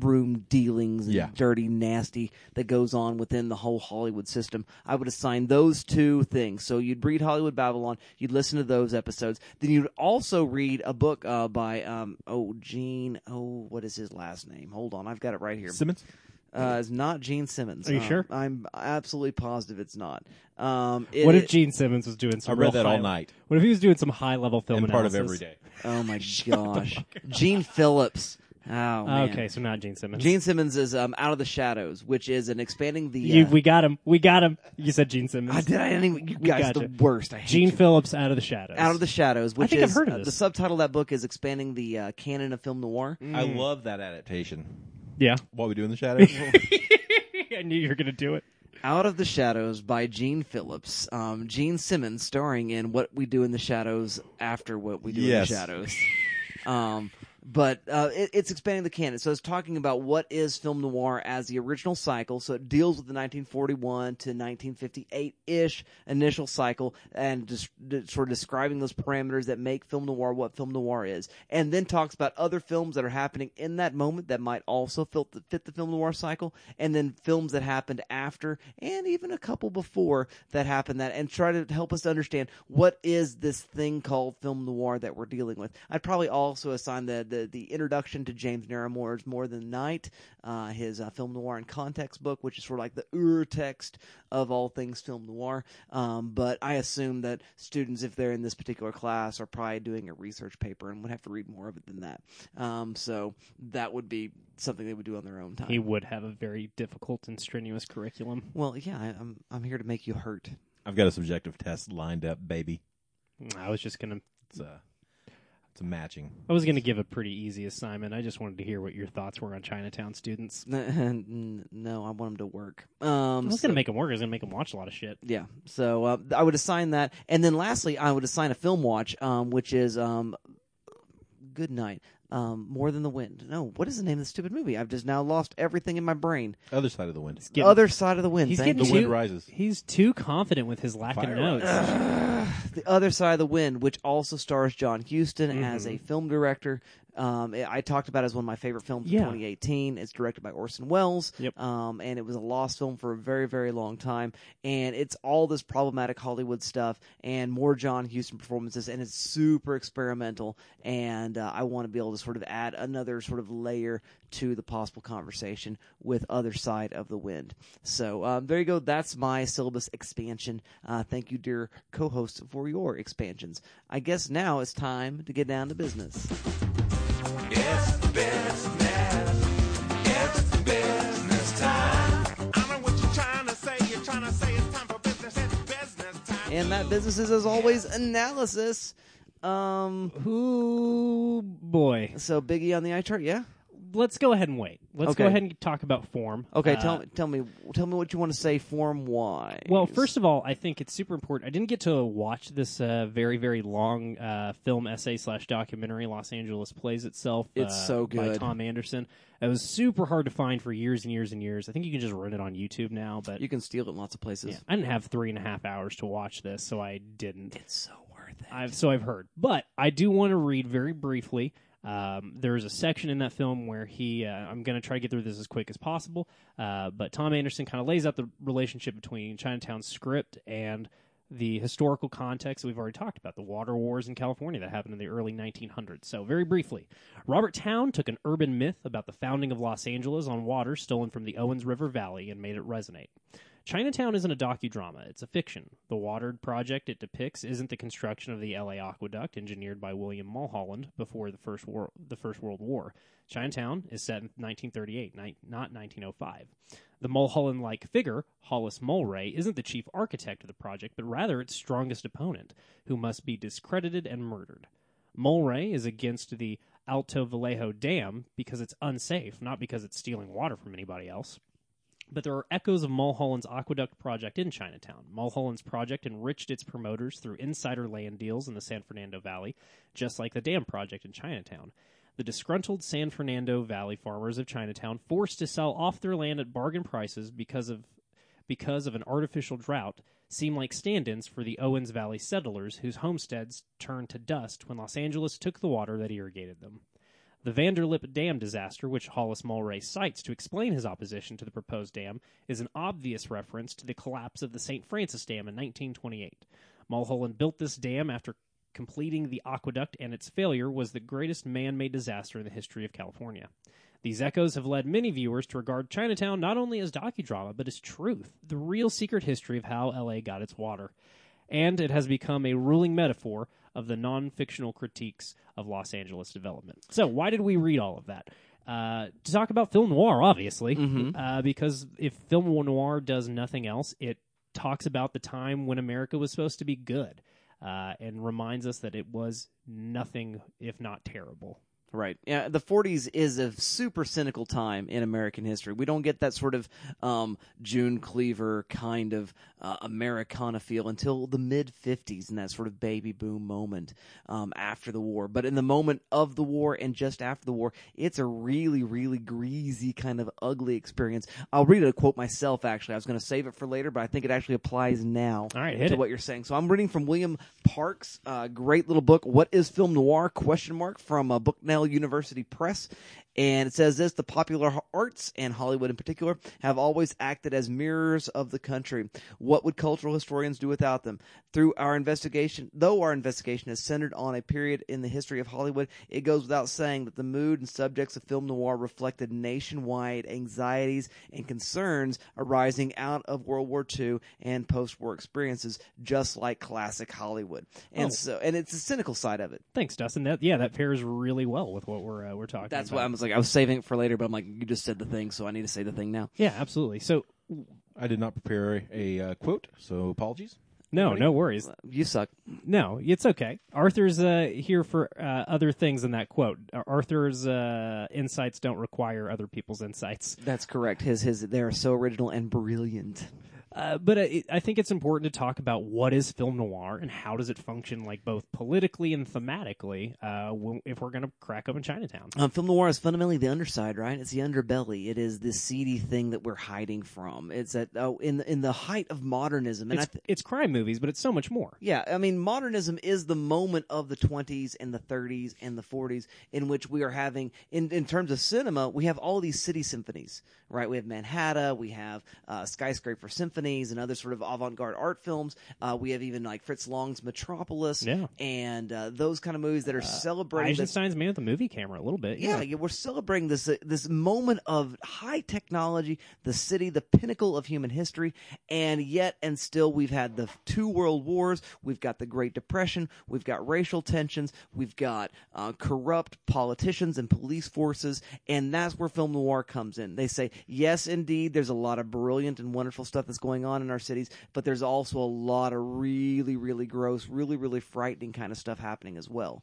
room dealings and Yeah. dirty nasty that goes on within the whole Hollywood system. I would assign those two things. So you'd read Hollywood Babylon, you'd listen to those episodes, then you'd also read a book uh, by um oh Gene oh what is his last name? Hold on, I've got it right here. Simmons? Uh, it's not Gene Simmons. Are you Um, sure? I'm absolutely positive it's not. Um, it- what if Gene Simmons was doing some I read real that all high- night What if he was doing some high level film and part of every day. Oh my gosh, Gene Phillips. Oh man. Okay, so not Gene Simmons. Gene Simmons is um, Out of the Shadows, which is an expanding the. You, uh, we got him. We got him. You said Gene Simmons. I did. I didn't even. You We guys, gotcha. the worst. I hate Gene you. Phillips out of the shadows. Out of the Shadows, which think I've is heard of uh, the this. subtitle of that book is expanding the uh, canon of film noir. I love that adaptation. yeah. While we do in the shadows. I knew you were gonna do it. Out of the Shadows by Gene Phillips. Um, Gene Simmons starring in What We Do in the Shadows after What We Do Yes. in the Shadows. um, but uh, it, it's expanding the canon. So it's talking about what is film noir as the original cycle. So it deals with the 1941 to 1958 ish initial cycle and just sort of describing those parameters that make film noir what film noir is. And then talks about other films that are happening in that moment that might also fit the, fit the film noir cycle. And then films that happened after and even a couple before that happened that and try to help us understand what is this thing called film noir that we're dealing with. I'd probably also assign the the, the introduction to James Naremore's More Than Night, uh, his uh, film noir and context book, which is sort of like the ur text of all things film noir. Um, but I assume that students, if they're in this particular class, are probably doing a research paper and would have to read more of it than that. Um, so that would be something they would do on their own time. He would have a very difficult and strenuous curriculum. well, yeah, I, I'm I'm here to make you hurt. I've got a subjective test lined up, baby. I was just gonna. It's, uh, It's a matching. I was going to give a pretty easy assignment. I just wanted to hear what your thoughts were on Chinatown students. No, I want them to work. Um, I was so- going to make them work. I was going to make them watch a lot of shit. Yeah. So uh, I would assign that, and then lastly, I would assign a film watch, um, which is um, Good Night. Um, More than the wind. No, what is the name of the stupid movie? I've just now lost everything in my brain. Other side of the wind. Getting- Other side of the wind. He's thank getting The wind rises. He's too confident with his lack Fire of notes. the other side of the wind, which also stars John Huston as Mm-hmm. a film director. Um, I I talked about it as one of my favorite films of 2018. It's directed by Orson Welles. Yep. Um, and it was a lost film for a very, very long time. And it's all this problematic Hollywood stuff and more John Huston performances. And it's super experimental. And uh, I want to be able to sort of add another sort of layer to the possible conversation with Other Side of the Wind. So um, there you go. That's my syllabus expansion. Uh, thank you, dear co-hosts, for your expansions. I guess now it's time to get down to business. And that business is, as always, analysis. Um, Ooh, boy. so Biggie on the eye chart, yeah. Let's go ahead and wait. Let's Okay. go ahead and talk about form. Okay, Uh, tell me, tell me, tell me what you want to say. Form wise. Well, first of all, I think it's super important. I didn't get to watch this uh, very, very long uh, film essay slash documentary. Los Angeles plays itself. It's uh, so by good. Thom Andersen. It was super hard to find for years and years and years. I think you can just rent it on YouTube now, but you can steal it in lots of places. yeah, I didn't have three and a half hours to watch this, so I didn't. It's so worth it. I've so I've heard, but I do want to read very briefly. Um, there's a section in that film where he. Uh, I'm going to try to get through this as quick as possible. Uh, but Thom Andersen kind of lays out the relationship between Chinatown's script and the historical context that we've already talked about, the water wars in California that happened in the early 1900s. So, very briefly, Robert Towne took an urban myth about the founding of Los Angeles on water stolen from the Owens River Valley and made it resonate. Chinatown isn't a docudrama, it's a fiction. The watered project it depicts isn't the construction of the LA aqueduct engineered by William Mulholland before the First, War- the First World War. Chinatown is set in 1938, ni- not 1905. The Mulholland like figure, Hollis Mulwray, isn't the chief architect of the project, but rather its strongest opponent, who must be discredited and murdered. Mulwray is against the Alto Vallejo Dam because it's unsafe, not because it's stealing water from anybody else. But there are echoes of Mulholland's aqueduct project in Chinatown. Mulholland's project enriched its promoters through insider land deals in the San Fernando Valley, just like the dam project in Chinatown. The disgruntled San Fernando Valley farmers of Chinatown, forced to sell off their land at bargain prices because of because of an artificial drought, seem like stand-ins for the Owens Valley settlers whose homesteads turned to dust when Los Angeles took the water that irrigated them. The Vanderlip Dam disaster, which Hollis Mulwray cites to explain his opposition to the proposed dam, is an obvious reference to the collapse of the St. Francis Dam in 1928. Mulholland built this dam after completing the aqueduct, and its failure was the greatest man made disaster in the history of California. These echoes have led many viewers to regard Chinatown not only as docudrama, but as truth, the real secret history of how LA got its water. And it has become a ruling metaphor of the non fictional critiques of Los Angeles development. So, why did we read all of that? Uh, to talk about film noir, obviously, uh, because if film noir does nothing else, it talks about the time when America was supposed to be good uh, and reminds us that it was nothing if not terrible. Right. Yeah, the 40s is a super cynical time in American history. We don't get that sort of um, June Cleaver kind of uh, Americana feel until the mid 50s and that sort of baby boom moment um, after the war. But in the moment of the war and just after the war, it's a really, really greasy kind of ugly experience. I'll read a quote myself, actually. I was going to save it for later, but I think it actually applies now All right, to it. what you're saying. So I'm reading from William Parks, uh, great little book. What is film noir? Question mark from uh, Bucknell University Press. And it says this: the popular arts and Hollywood in particular have always acted as mirrors of the country. What would cultural historians do without them? Through our investigation, though our investigation is centered on a period in the history of Hollywood, it goes without saying that the mood and subjects of film noir reflected nationwide anxieties and concerns arising out of World War II and post-war experiences, just like classic Hollywood. And Oh. so, and it's the cynical side of it. Thanks, Dustin. That yeah, that pairs really well with what we're uh, we're talking. That's about. why I was like, I was saving it for later, but I'm like, you just said the thing, so I need to say the thing now. Yeah, absolutely. So I did not prepare a uh, quote, so apologies. No, no worries. You suck. No, it's okay. Arthur's uh, here for uh, other things than that quote. Arthur's uh, insights don't require other people's insights. That's correct. His his they are so original and brilliant. Uh, but I, I think it's important to talk about what is film noir and how does it function, like both politically and thematically, uh, if we're going to crack open Chinatown. Um, film noir is fundamentally the underside, right? It's the underbelly. It is this seedy thing that we're hiding from. It's at oh, in the, in the height of modernism, and It's, I th- it's crime movies, but it's so much more. Yeah, I mean, modernism is the moment of the 20s and the 30s and the 40s in which we are having, in, in terms of cinema, we have all these city symphonies, right? We have Manhattan, we have uh, Skyscraper Symphonies and other sort of avant garde art films. Uh, we have even like Fritz Lang's Metropolis Yeah. and uh, those kind of movies that are celebrating this Eisenstein's Man with the movie camera a little bit. yeah, yeah, we're celebrating this uh, this moment of high technology, the city, the pinnacle of human history, and yet and still we've had the two world wars, we've got the Great Depression, we've got racial tensions, we've got uh, corrupt politicians and police forces, and that's where film noir comes in. They say yes, indeed, there's a lot of brilliant and wonderful stuff that's going on in our cities, but there's also a lot of really, really gross, really, really frightening kind of stuff happening as well.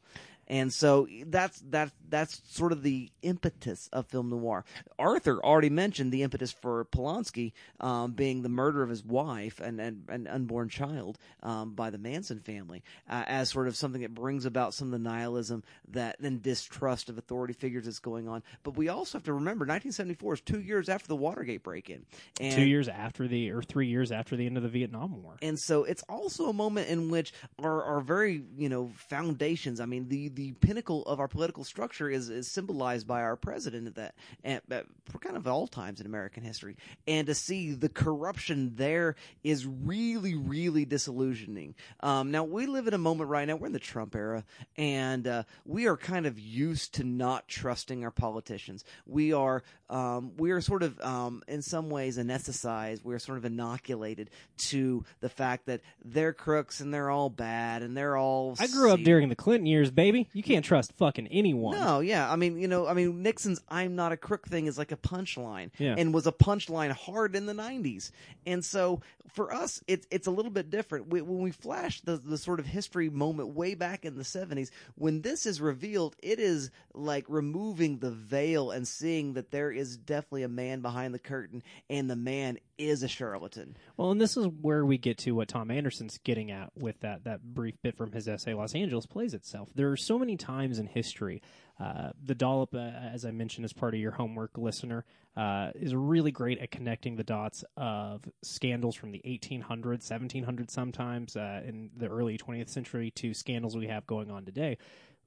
And so that's that's that's sort of the impetus of film noir. Arthur already mentioned the impetus for Polanski um, being the murder of his wife and and an unborn child um, by the Manson family uh, as sort of something that brings about some of the nihilism that and distrust of authority figures that's going on. But we also have to remember 1974 is two years after the Watergate break-in. And Two years after the, or three years after the end of the Vietnam War. and so it's also a moment in which our, our very you know foundations i mean the the pinnacle of our political structure is, is symbolized by our president at that at, at, for kind of all times in american history. And to see the corruption there is really really disillusioning. Um, now we live in a moment right now we're in the trump era and uh, we are kind of used to not trusting our politicians. We are um, we are sort of um, in some ways anesthetized we're sort of inoculated to the fact that they're crooks and they're all bad and they're all I grew up during the Clinton years, baby. You can't trust fucking anyone. no, yeah. I mean, you know, I mean, Nixon's "I'm not a crook" thing is like a punchline, Yeah. and was a punchline hard in the '90s. And so, for us, it's it's a little bit different. We, when we flash the the sort of history moment way back in the '70s, when this is revealed, it is like removing the veil and seeing that there is definitely a man behind the curtain, and the man is a charlatan. Well, and this is where we get to what Thom Andersen's getting at with that that brief bit from his essay "Los Angeles Plays Itself." There are so many times in history. Uh, the dollop, uh, as I mentioned, as part of your homework, listener, uh, is really great at connecting the dots of scandals from the 1800s, 1700s, sometimes uh, in the early 20th century, to scandals we have going on today.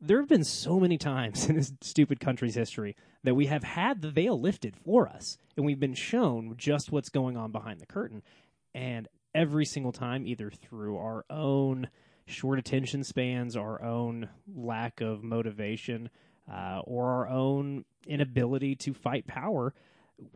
There have been so many times in this stupid country's history that we have had the veil lifted for us, and we've been shown just what's going on behind the curtain. And every single time either through our own short attention spans our own lack of motivation uh, or our own inability to fight power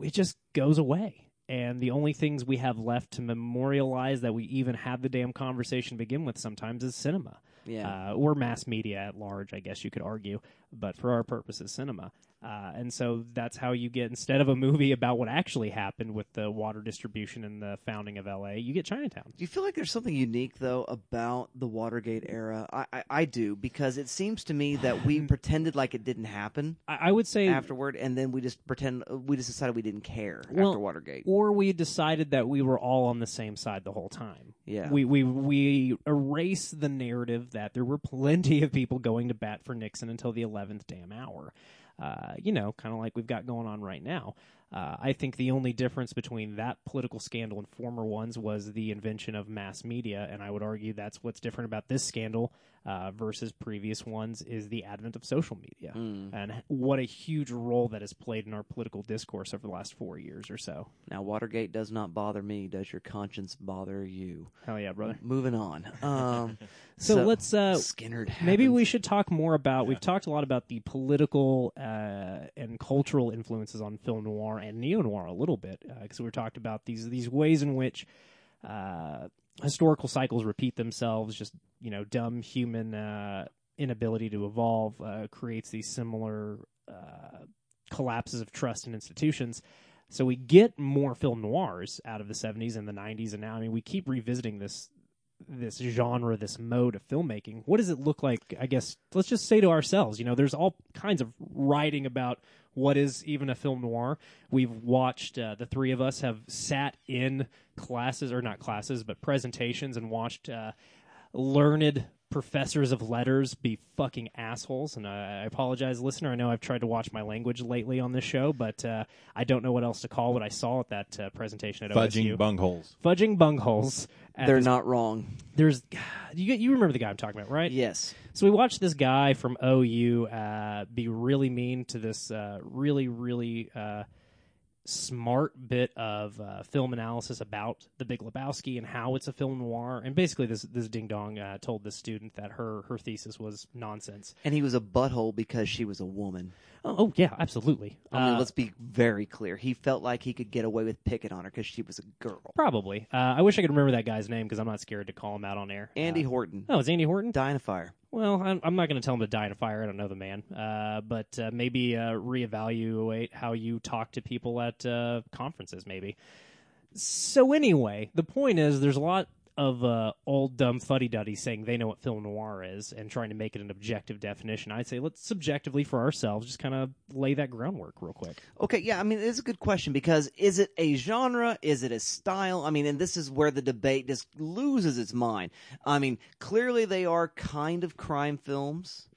it just goes away. And the only things we have left to memorialize that we even have the damn conversation begin with sometimes is cinema Yeah. uh, or mass media at large, I guess you could argue, but for our purposes, cinema. Uh, and so that's how you get instead of a movie about what actually happened with the water distribution and the founding of L.A., you get Chinatown. Do you feel like there's something unique though about the Watergate era? I, I, I do because it seems to me that we pretended like it didn't happen I, I would say afterward, and then we just pretend we just decided we didn't care Well, after Watergate. or we decided that we were all on the same side the whole time. Yeah. We we we erase the narrative that there were plenty of people going to bat for Nixon until the eleventh damn hour. Uh, you know, kind of like we've got going on right now. Uh, I think the only difference between that political scandal and former ones was the invention of mass media, and I would argue that's what's different about this scandal uh, versus previous ones is the advent of social media and what a huge role that has played in our political discourse over the last four years or so. Now, Watergate does not bother me. Does your conscience bother you? Hell yeah, brother. Moving on. Um, So, let's uh, Skinner. maybe we should talk more about. We've talked a lot about the political uh, and cultural influences on film noir and neo noir a little bit because we talked about these these ways in which uh, historical cycles repeat themselves. Just you know, dumb human uh, inability to evolve uh, creates these similar uh, collapses of trust in institutions. So we get more film noirs out of the 70s and the 90s, and now I mean we keep revisiting this this genre, this mode of filmmaking. What does it look like? I guess let's just say to ourselves, you know, there's all kinds of writing about what is even a film noir. We've watched uh, the three of us have sat in classes or not classes, but presentations and watched uh, learned professors of letters be fucking assholes. And I, I apologize, listener. I know I've tried to watch my language lately on this show, but uh, I don't know what else to call what I saw at that uh, presentation at Fudging OSU. bungholes. Fudging bungholes. at They're this- not wrong. There's you you remember the guy I'm talking about, right? Yes. So we watched this guy from OU uh, be really mean to this uh, really really uh, smart bit of uh, film analysis about The Big Lebowski and how it's a film noir. And basically, this this ding dong uh, told this student that her her thesis was nonsense. And he was a butthole because she was a woman. Oh, oh yeah, absolutely. I mean, Uh, let's be very clear. He felt like he could get away with picking on her because she was a girl. probably. Uh, I wish I could remember that guy's name because I'm not scared to call him out on air. Andy Uh, Horton. oh, it's Andy Horton. Dying of fire. Well, I'm, I'm not going to tell him to die in a fire. I don't know the man. Uh, but uh, maybe uh, reevaluate how you talk to people at uh, conferences, maybe. So, anyway, the point is there's a lot of uh, old dumb fuddy duddies saying they know what film noir is and trying to make it an objective definition. I'd say let's subjectively for ourselves just kind of lay that groundwork real quick. Okay, yeah, I mean, it's a good question because is it a genre? Is it a style? I mean, and this is where the debate just loses its mind. I mean, clearly they are kind of crime films.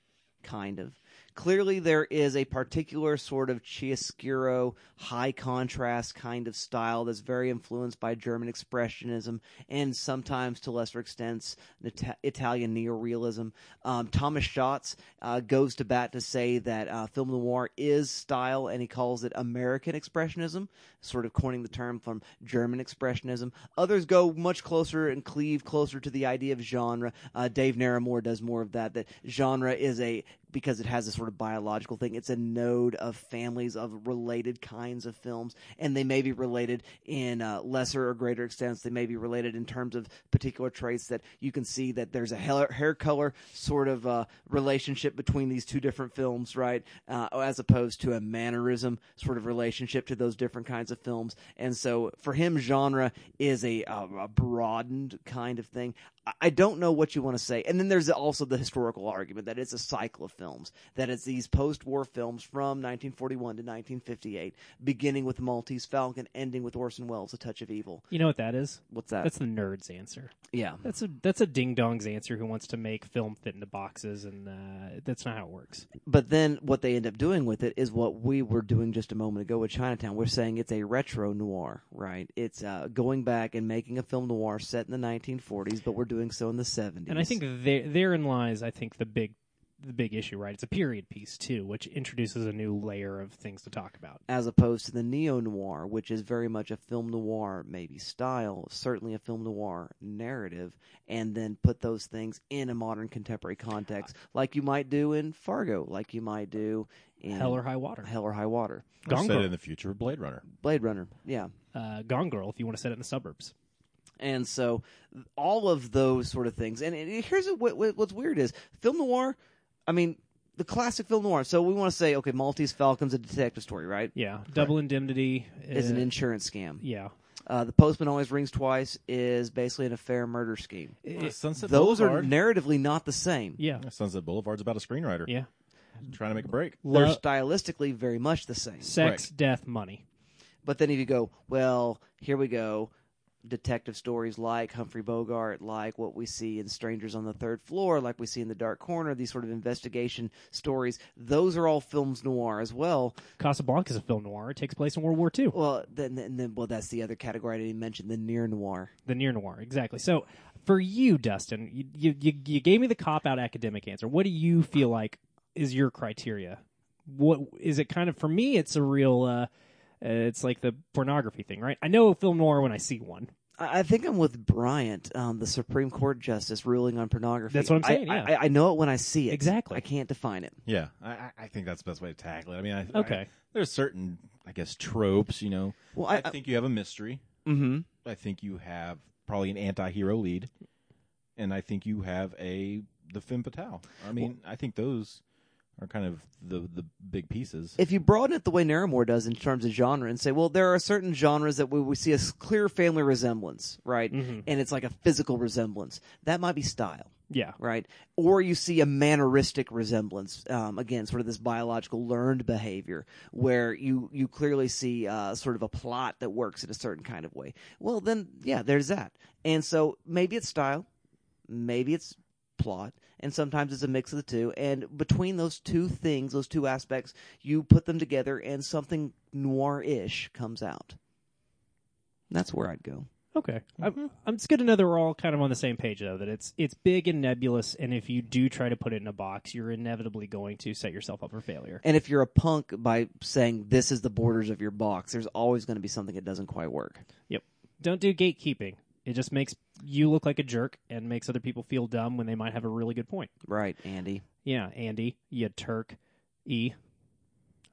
Kind of. Clearly there is a particular sort of chiaroscuro, high contrast kind of style that's very influenced by German expressionism and sometimes to lesser extents Ita- Italian neorealism. Um, Thomas Schatz uh, goes to bat to say that uh, film noir is style and he calls it American expressionism, sort of coining the term from German expressionism. Others go much closer and cleave closer to the idea of genre. Uh, Dave Naremore does more of that, that genre is a because it has a sort of biological thing. It's a node of families of related kinds of films, and they may be related in uh, lesser or greater extents. They may be related in terms of particular traits that you can see that there's a hair, color sort of uh, relationship between these two different films, right? Uh, as opposed to a mannerism sort of relationship to those different kinds of films. And so for him, genre is a, a, a broadened kind of thing. I- don't know what you want to say. And then there's also the historical argument that it's a cycle of films, that it's these post-war films from 1941 to 1958, beginning with Maltese Falcon, ending with Orson Welles' A Touch of Evil. You know what that is? What's that? That's the nerd's answer. yeah. That's a that's a ding dong's answer who wants to make film fit into boxes, and uh, that's not how it works. But then what they end up doing with it is what we were doing just a moment ago with Chinatown. We're saying it's a retro noir, right? It's uh, going back and making a film noir set in the 1940s, but we're doing so in the 70s. And I think there, therein lies, I think, the big the big issue, right? It's a period piece too, which introduces a new layer of things to talk about. as opposed to the neo noir, which is very much a film noir, maybe style, certainly a film noir narrative, and then put those things in a modern contemporary context, like you might do in Fargo, like you might do in Hell or High Water, Hell or High Water, Or Gone set Girl. in the future of Blade Runner. Blade Runner, yeah. uh, Gone Girl, if you want to set it in the suburbs. And so all of those sort of things. And it, here's what, what, what's weird is film noir. I mean, the classic film noir. So we want to say, okay, Maltese Falcon's a detective story, right? Yeah, Double Indemnity Is an uh, insurance scam. Yeah, Uh, the Postman Always Rings Twice is basically an affair murder scheme. It- Sunset Those Boulevard. are narratively not the same. yeah, Sunset Boulevard's about a screenwriter yeah. trying to make a break. They're Lo- stylistically very much the same. sex, Correct. death, money. But then if you go, well, here we go, detective stories like Humphrey Bogart, like what we see in Strangers on the Third Floor, like we see in The Dark Corner, these sort of investigation stories, those are all films noir as well. Casablanca is a film noir. It takes place in World War II. Well, then, then, then well, that's the other category I didn't mention, the near noir. The near noir, exactly. So, for you, Dustin, you, you you gave me the cop out academic answer. What do you feel like is your criteria? What is it? Kind of for me, it's a real. Uh, it's like the pornography thing, right? I know a film noir when I see one. I I think I'm with Bryant, um, the Supreme Court justice ruling on pornography. That's what I'm saying, I, yeah. I, I know it when I see it. Exactly. I can't define it. Yeah, I, I- I think that's the best way to tackle it. I mean, I, Okay. I- there's certain, I guess, tropes. You know, Well, I, I- think you have a mystery. Mm-hmm. I think you have probably an anti-hero lead, and I think you have a the femme fatale. I mean, I think those are kind of the the big pieces. if you broaden it the way Naremore does in terms of genre and say, well, there are certain genres that we, we see a clear family resemblance, right? And it's like a physical resemblance. That might be style. Yeah. Right. Or you see a manneristic resemblance. Um, again, sort of this biological learned behavior where you, you clearly see, uh, sort of a plot that works in a certain kind of way. Well, then, yeah, there's that. And so maybe it's style. Maybe it's plot. And sometimes it's a mix of the two. And between those two things, those two aspects, you put them together and something noir-ish comes out. That's where I'd go. Okay, I'm, mm-hmm. I'm, it's good to know that we're all kind of on the same page, though. That it's it's big and nebulous, and if you do try to put it in a box, you're inevitably going to set yourself up for failure. And if you're a punk by saying this is the borders of your box, there's always going to be something that doesn't quite work. Yep. Don't do gatekeeping. It just makes you look like a jerk and makes other people feel dumb when they might have a really good point. Right, Andy. Yeah, Andy, you Turk, E.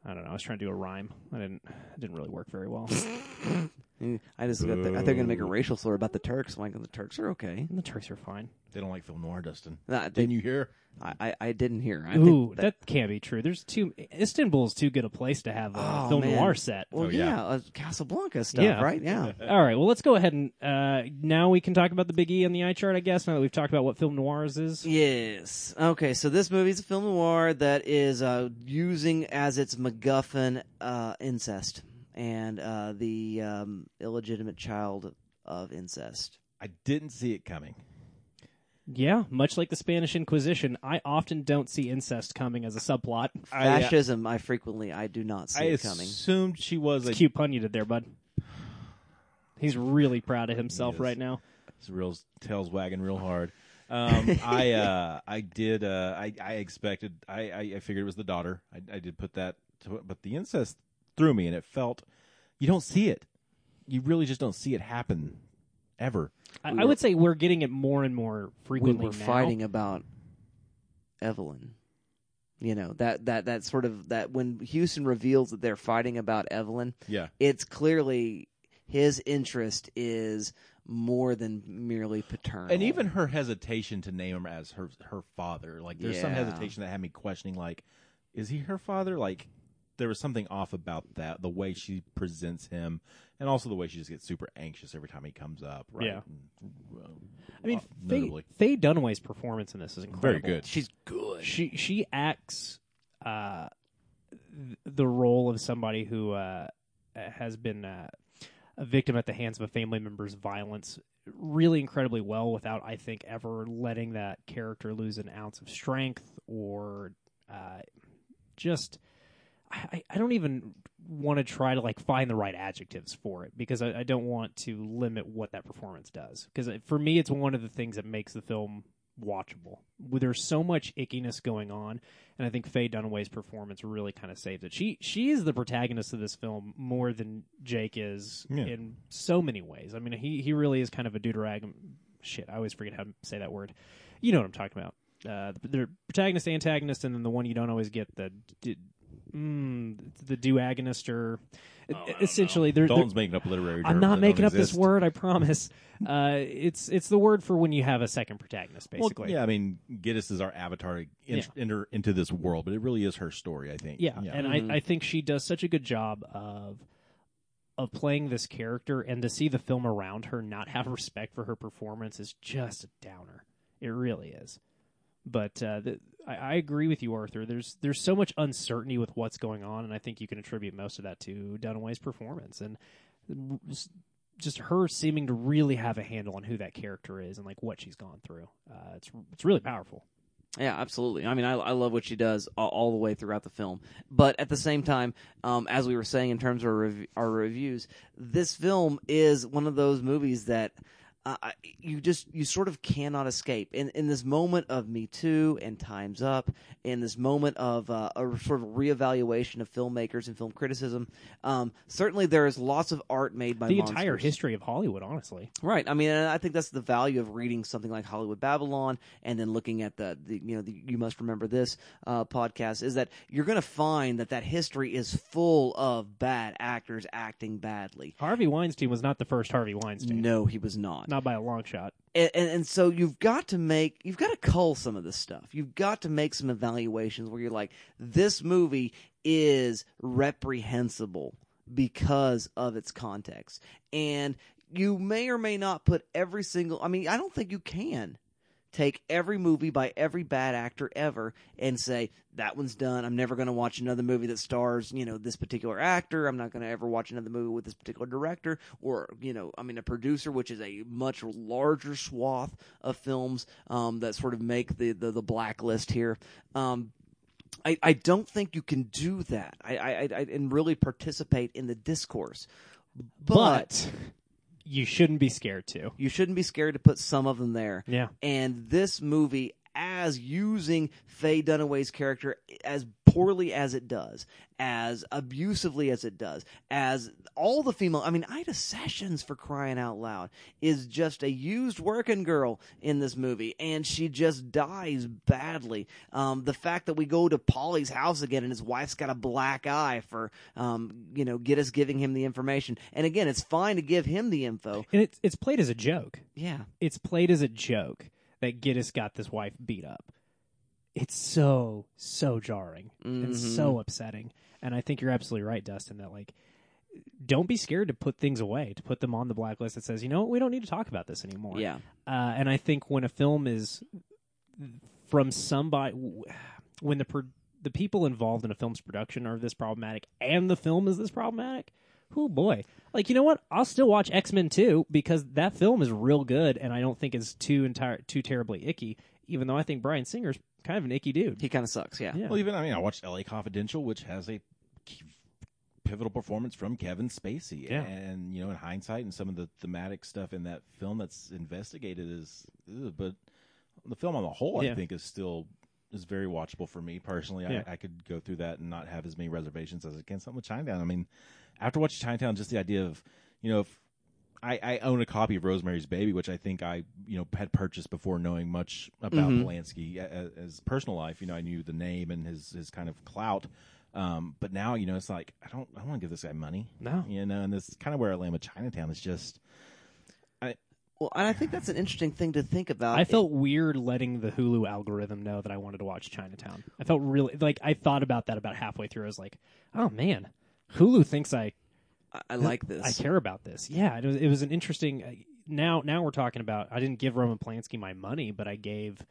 I don't know. I was trying to do a rhyme. I didn't. It didn't really work very well. Mm, I just got the, I think they're going to make a racial slur about the Turks. I'm like, the Turks are okay. And the Turks are fine. They don't like film noir, Dustin. Nah, they- Didn't you hear? I, I, I didn't hear. I Ooh, think that, can't be true. There's too Istanbul's too good a place to have a Oh, film man. noir set. Well, Oh, yeah, yeah. Uh, Casablanca stuff, Yeah. right? Yeah. All right, well, let's go ahead and uh, now we can talk about the Big E on the eye chart, I guess. Now that we've talked about what film noirs is. Yes. Okay, so this movie is a film noir that is uh, using as its MacGuffin uh, incest and uh, the um, illegitimate child of incest. I didn't see it coming. Yeah, much like the Spanish Inquisition, I often don't see incest coming as a subplot. I, uh, Fascism, I frequently, I do not see I it coming. assumed she was a Cute pun you did there, bud. He's really proud of himself is. right now. His real tails wagging real hard. Um, I uh, I did uh, I I expected I, I I figured it was the daughter. I, I did put that, to but the incest threw me, and it felt you don't see it. You really just don't see it happen ever. I, I would say we're getting it more and more We frequently were now. fighting about Evelyn. You know that that that sort of that when Huston reveals that they're fighting about Evelyn, Yeah, it's clearly his interest is more than merely paternal. and even her hesitation to name him as her her father, like there's some hesitation that had me questioning, like, is he her father? Like, there was something off about that, the way she presents him, and also the way she just gets super anxious every time he comes up. Right? Yeah. And, uh, I mean, uh, Faye, notably. Faye Dunaway's performance in this is incredible. very good. she's good. She she acts uh, the role of somebody who uh, has been uh, a victim at the hands of a family member's violence really incredibly well without I think ever letting that character lose an ounce of strength or uh, just I, I don't even want to try to like find the right adjectives for it because I, I don't want to limit what that performance does because for me it's one of the things that makes the film watchable. There's so much ickiness going on, and I think Faye Dunaway's performance really kind of saves it. She she is the protagonist of this film more than Jake is Yeah. in so many ways. I mean, he he really is kind of a deuteragon. Shit, I always forget how to say that word. You know what I'm talking about. Uh, the, the protagonist, antagonist, and then the one you don't always get the. d- Mm, the duagonist or essentially they're, they're Dalton's making up literary. I'm not making don't up this word. I promise. Uh, it's it's the word for when you have a second protagonist, Well, basically. yeah, I mean, Gittes is our avatar to in, Yeah. enter into this world, but it really is her story. I think. Yeah, and I, I think she does such a good job of of playing this character, and to see the film around her not have respect for her performance is just a downer. It really is. But uh, the, I, I agree with you, Arthur. There's there's so much uncertainty with what's going on, and I think you can attribute most of that to Dunaway's performance and just- her seeming to really have a handle on who that character is and like what she's gone through. Uh, it's it's really powerful. Yeah, absolutely. I mean, I, I love what she does all, all the way throughout the film. But at the same time, um, as we were saying in terms of our, rev- our reviews, this film is one of those movies that uh, you just you sort of cannot escape. In in this moment of Me Too and Times Up, in this moment of uh, a sort of reevaluation of filmmakers and film criticism, um, certainly there is lots of art made by The entire history of Hollywood, honestly. Right. I mean, and I think that's the value of reading something like Hollywood Babylon and then looking at the, the you know, the, you must remember this uh, podcast is that you're going to find that that history is full of bad actors acting badly. Harvey Weinstein was not the first Harvey Weinstein. No, he was not. Not not by a long shot. and, and, and so you've got to make you've got to cull some of this stuff you've got to make some evaluations where you're like this movie is reprehensible because of its context and you may or may not put every single i mean i don't think you can take every movie by every bad actor ever and say that one's done. I'm never going to watch another movie that stars you know this particular actor. I'm not going to ever watch another movie with this particular director or you know i mean a producer which is a much larger swath of films um, that sort of make the the, the blacklist here. Um, I, I don't think you can do that. I, I, I and really participate in the discourse. But you shouldn't be scared to. you shouldn't be scared to put some of them there Yeah. and this movie as using Faye Dunaway's character as poorly as it does, as abusively as it does, as all the female I mean Ida Sessions for crying out loud is just a used working girl in this movie and she just dies badly. Um, the fact that we go to Paulie's house again and his wife's got a black eye for um, you know, get us giving him the information. And again, it's fine to give him the info. And it's it's played as a joke. Yeah. It's played as a joke that Gittes got this wife beat up. It's so so jarring and so upsetting. And I think you're absolutely right, Dustin. That like, don't be scared to put things away, to put them on the blacklist that says, you know, what, we don't need to talk about this anymore. Yeah. Uh, and I think when a film is from somebody, when the pro- the people involved in a film's production are this problematic, and the film is this problematic, oh boy! Like you know what? I'll still watch X Men two because that film is real good, and I don't think is too entire too terribly icky. Even though I think Bryan Singer's kind of an icky dude. He kind of sucks, yeah. Yeah. Well, even I mean, I watched L.A. Confidential, which has a pivotal performance from Kevin Spacey, Yeah. and you know, in hindsight, and some of the thematic stuff in that film that's investigated is, ugh, but the film on the whole, Yeah. I think, is still is very watchable for me personally. Yeah. I, I could go through that and not have as many reservations as I can. Something with Chinatown. I mean, after watching Chinatown, just the idea of, you know, if I, I own a copy of Rosemary's Baby, which I think I, you know, had purchased before knowing much about Polanski as, as personal life. You know, I knew the name and his his kind of clout. Um, but now, you know, it's like I don't I don't want to give this guy money. No. you know, and this is kind of where I am with Chinatown. It's just I Well, and I think that's an interesting thing to think about. I felt weird letting the Hulu algorithm know that I wanted to watch Chinatown. I felt really like I thought about that about halfway through. I was like, oh man, Hulu thinks I I, I like this. I care about this. Yeah, it was it was an interesting. Uh, now now we're talking about. I didn't give Roman Polanski my money, but I gave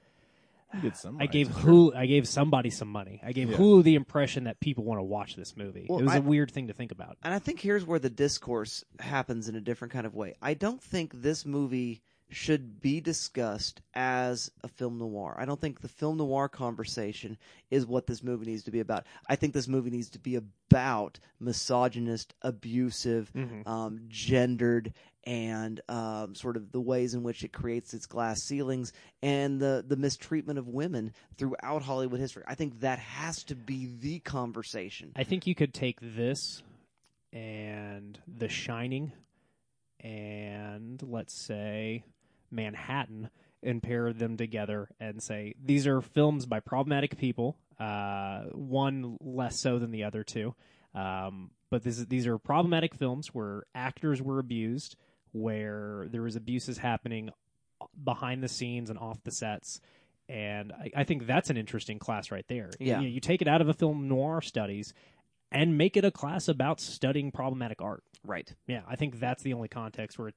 you get some. I gave for Hulu I gave somebody some money. I gave Yeah. Hulu the impression that people want to watch this movie. Well, it was I- a weird thing to think about. And I think here's where the discourse happens in a different kind of way. I don't think this movie should be discussed as a film noir. I don't think the film noir conversation is what this movie needs to be about. I think this movie needs to be about misogynist, abusive, um, gendered, and um, sort of the ways in which it creates its glass ceilings and the the mistreatment of women throughout Hollywood history. I think that has to be the conversation. I think you could take this and The Shining and let's say Manhattan and pair them together and say these are films by problematic people, uh, one less so than the other two. Um, but this is, these are problematic films where actors were abused, where there was abuses happening behind the scenes and off the sets. And I, I think that's an interesting class right there. Yeah. You, you take it out of a film noir studies and make it a class about studying problematic art. Right. Yeah, I think that's the only context where it,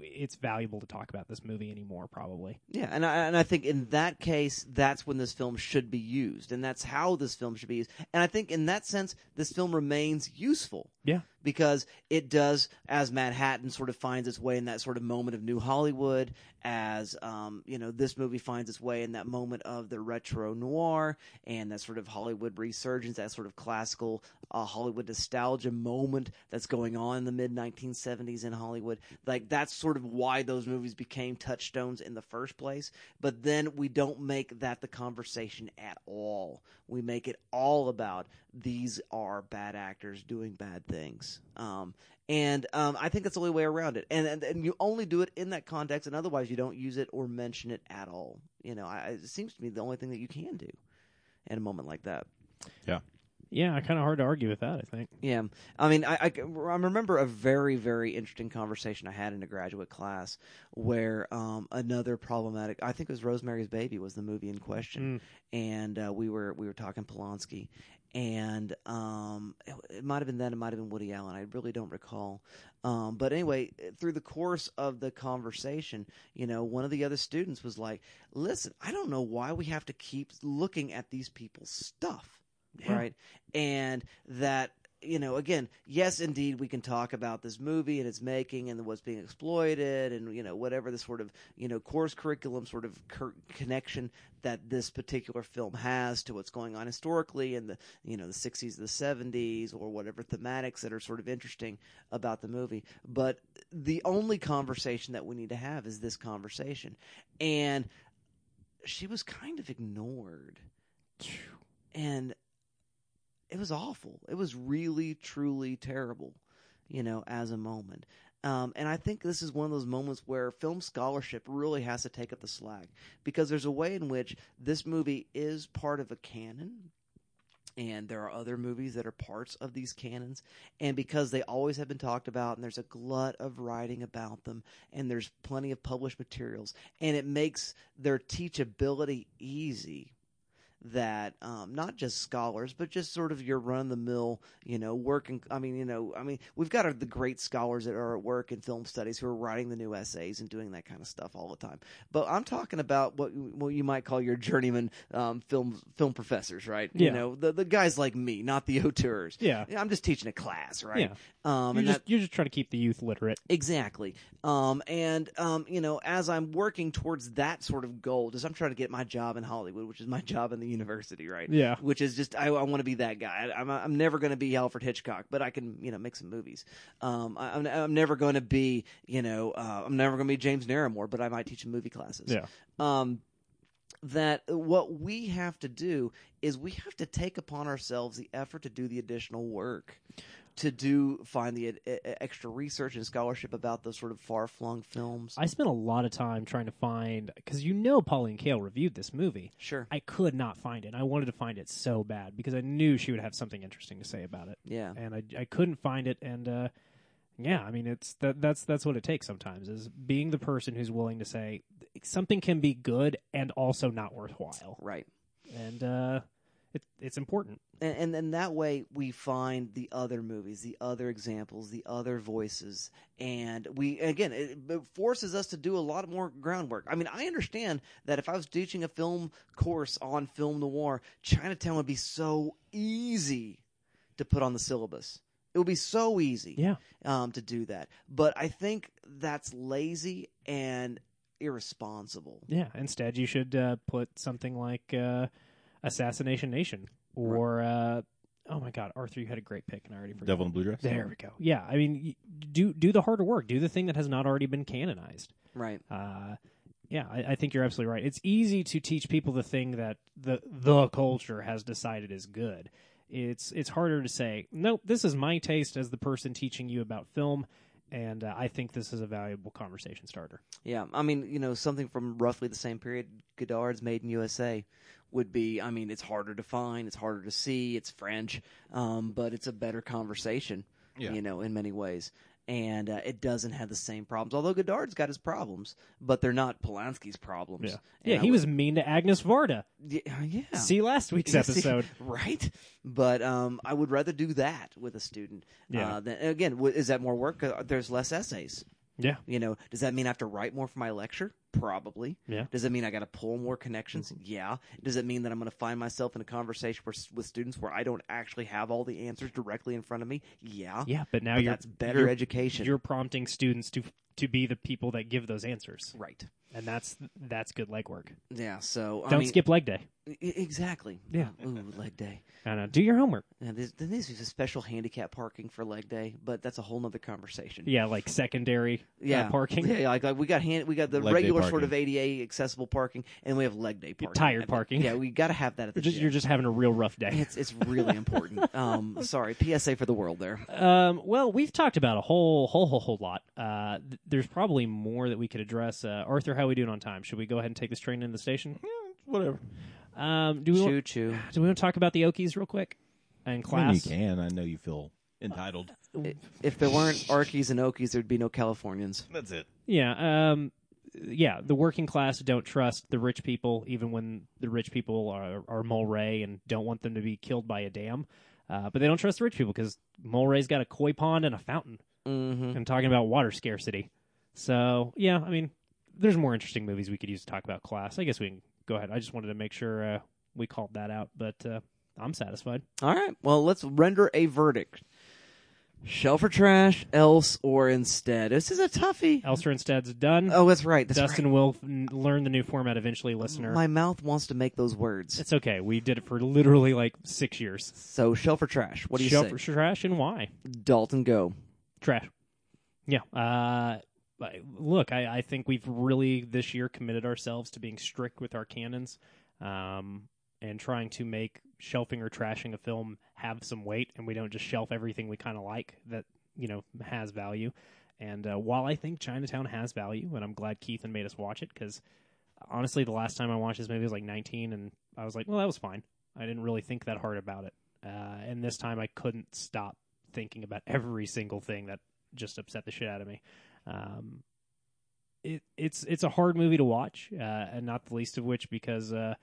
it's valuable to talk about this movie anymore. Probably. Yeah, and I, and I think in that case, that's when this film should be used, and that's how this film should be used. And I think in that sense, this film remains useful Yeah. Because it does, as Manhattan sort of finds its way in that sort of moment of New Hollywood, as um, you know, this movie finds its way in that moment of the retro noir and that sort of Hollywood resurgence, that sort of classical uh, Hollywood nostalgia moment that's going on in the mid 1970s in Hollywood. Like that's sort of why those movies became touchstones in the first place. But then we don't make that the conversation at all. We make it all about these are bad actors doing bad things. Um, and um, I think that's the only way around it. And, and and you only do it in that context, and otherwise you don't use it or mention it at all. You know, I, it seems to me the only thing that you can do in a moment like that. Yeah. Yeah, kind of hard to argue with that. I think. Yeah, I mean, I, I, I remember a very, very interesting conversation I had in a graduate class where um, another problematic, I think it was Rosemary's Baby, was the movie in question, and uh, we were we were talking Polanski, and um, it, it might have been then, it might have been Woody Allen, I really don't recall, um, but anyway, through the course of the conversation, you know, one of the other students was like, "Listen, I don't know why we have to keep looking at these people's stuff." right? And that you know, again, yes, indeed, we can talk about this movie and its making and what's being exploited, and you know, whatever the sort of you know course curriculum sort of cur- connection that this particular film has to what's going on historically in the you know the 60s, the 70s, or whatever thematics that are sort of interesting about the movie. But the only conversation that we need to have is this conversation, and she was kind of ignored, and it was awful. It was really, truly terrible, you know, as a moment. Um, and I think this is one of those moments where film scholarship really has to take up the slack because there's a way in which this movie is part of a canon. And there are other movies that are parts of these canons. And because they always have been talked about, and there's a glut of writing about them, and there's plenty of published materials, and it makes their teachability easy that um, not just scholars, but just sort of your run of the mill, you know, working. I mean, you know, I mean, we've got our, the great scholars that are at work in film studies who are writing the new essays and doing that kind of stuff all the time. But I'm talking about what what you might call your journeyman um, film film professors, right? Yeah. You know, the the guys like me, not the auteurs. Yeah. I'm just teaching a class, right? Yeah. Um, You're and just that, you're just trying to keep the youth literate. Exactly. Um, and, um, you know, as I'm working towards that sort of goal, just I'm trying to get my job in Hollywood, which is my job in the university, right? Yeah. Which is just, I, I want to be that guy. I, I'm, I'm never going to be Alfred Hitchcock, but I can, you know, make some movies. Um, I, I'm, I'm never going to be, you know, uh, I'm never going to be James Naremore, but I might teach movie classes Yeah. um, that what we have to do is we have to take upon ourselves the effort to do the additional work to do find the extra research and scholarship about those sort of far flung films. I spent a lot of time trying to find because you know Pauline Kael reviewed this movie. sure. I could not find it. And I wanted to find it so bad because I knew she would have something interesting to say about it. Yeah. and I, I couldn't find it. And uh, yeah, I mean, it's that that's that's what it takes sometimes is being the person who's willing to say something can be good and also not worthwhile. Right. And uh, it, it's important. and, and then that way we find the other movies, the other examples, the other voices, and we again it, it forces us to do a lot more groundwork. I mean, I understand that if I was teaching a film course on film noir, Chinatown would be so easy to put on the syllabus. It would be so easy, Yeah. um, to do that. But I think that's lazy and irresponsible. Yeah. Instead, you should uh, put something like uh, Assassination Nation or uh, oh my God, Arthur, you had a great pick, and I already forgot. Devil in Blue Dress. There we go. Yeah, I mean, do do the harder work. Do the thing that has not already been canonized. Right. Uh, yeah, I, I think you're absolutely right. It's easy to teach people the thing that the the culture has decided is good. It's it's harder to say, nope, this is my taste as the person teaching you about film, and uh, I think this is a valuable conversation starter. Yeah, I mean, you know, something from roughly the same period, Godard's Made in USA would be. I mean, it's harder to find, it's harder to see, it's French, um, but it's a better conversation. Yeah. You know, in many ways, and uh, it doesn't have the same problems. Although Godard's got his problems, but they're not Polanski's problems. Yeah, yeah, he would- was mean to Agnes Varda. Yeah, yeah. See last week's Yeah, see, episode. right? But um, I would rather do that with a student. Yeah. Uh, than, again, w- is that more work? Uh, There's less essays. Yeah, You know, does that mean I have to write more for my lecture? Probably. Yeah. Does it mean I got to pull more connections? Mm-hmm. Yeah. Does it mean that I'm going to find myself in a conversation where, with students where I don't actually have all the answers directly in front of me? Yeah. yeah, but now But you're that's better you're- education. You're prompting students to to be the people that give those answers, right. And that's that's good leg work. Yeah. So I Don't mean, skip leg day. e- exactly. Yeah. Ooh, leg day. I know. Do your homework. Yeah, there's, there needs to be special handicap parking for leg day, but that's a whole nother conversation. Yeah, like secondary uh, Yeah, parking. Yeah, like, like we got hand, we got the Leg day regular sort of ADA accessible parking, and we have leg day parking. tired I mean, parking. Yeah, we got to have that at the You're just, gym. you're just having a real rough day. It's it's really important. Um, sorry, PSA for the world there. Um, well, we've talked about a whole, whole, whole, whole lot. Uh, th- there's probably more that we could address. Uh, Arthur, how are we doing on time? Should we go ahead and take this train into the station? Whatever. Um, do we Choo want, choo. do we want to talk about the Okies real quick? and I mean, class. you can. I know you feel entitled. I- If there weren't Arkies and Okies, there'd be no Californians. That's it. Yeah, um, yeah. The working class don't trust the rich people, even when the rich people are, are Mulwray and don't want them to be killed by a dam. Uh, but they don't trust the rich people because Mulwray's got a koi pond and a fountain. Mm-hmm. and talking about water scarcity. So yeah, I mean, there's more interesting movies we could use to talk about class. I guess we can go ahead. I just wanted to make sure uh, we called that out, but uh, I'm satisfied. All right. Well, let's render a verdict. Shelf or trash, else or instead. This is a toughie. Else or instead's done. Oh, that's right. That's Dustin right. will learn the new format eventually, listener. My mouth wants to make those words. it's okay. We did it for literally like six years. So, shelf or trash? What do you Shelf say? for trash and why? Dalton, go. Trash. Yeah. Uh, look, I, I think we've really this year committed ourselves to being strict with our canons um, and trying to make shelving or trashing a film have some weight, and we don't just shelf everything we kind of like that you know has value. And uh, while I think Chinatown has value, and I'm glad Keith and made us watch it because honestly, the last time I watched this movie was like 19, and I was like, well, that was fine. I didn't really think that hard about it. Uh, and this time I couldn't stop thinking about every single thing that just upset the shit out of me. Um, it, it's it's a hard movie to watch, uh, and not the least of which because uh,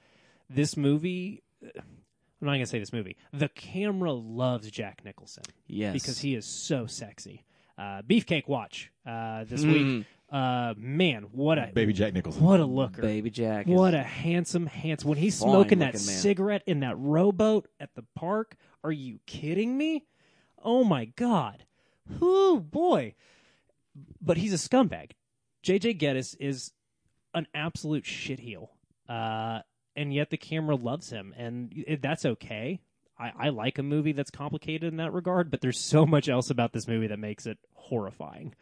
this movie. I'm not gonna say this movie. The camera loves Jack Nicholson Yes. because he is so sexy. Uh, Beefcake Watch uh, this Mm. week. Uh, man, what a Baby Jack Nicholson. what a looker! Baby Jack. What a handsome, handsome. When he's smoking that man. cigarette in that rowboat at the park, are you kidding me? Oh my god. Whoo boy. But he's a scumbag. JJ Gittes is an absolute shitheel. Uh, and yet the camera loves him, and that's okay. I, I like a movie that's complicated in that regard, but there's so much else about this movie that makes it horrifying.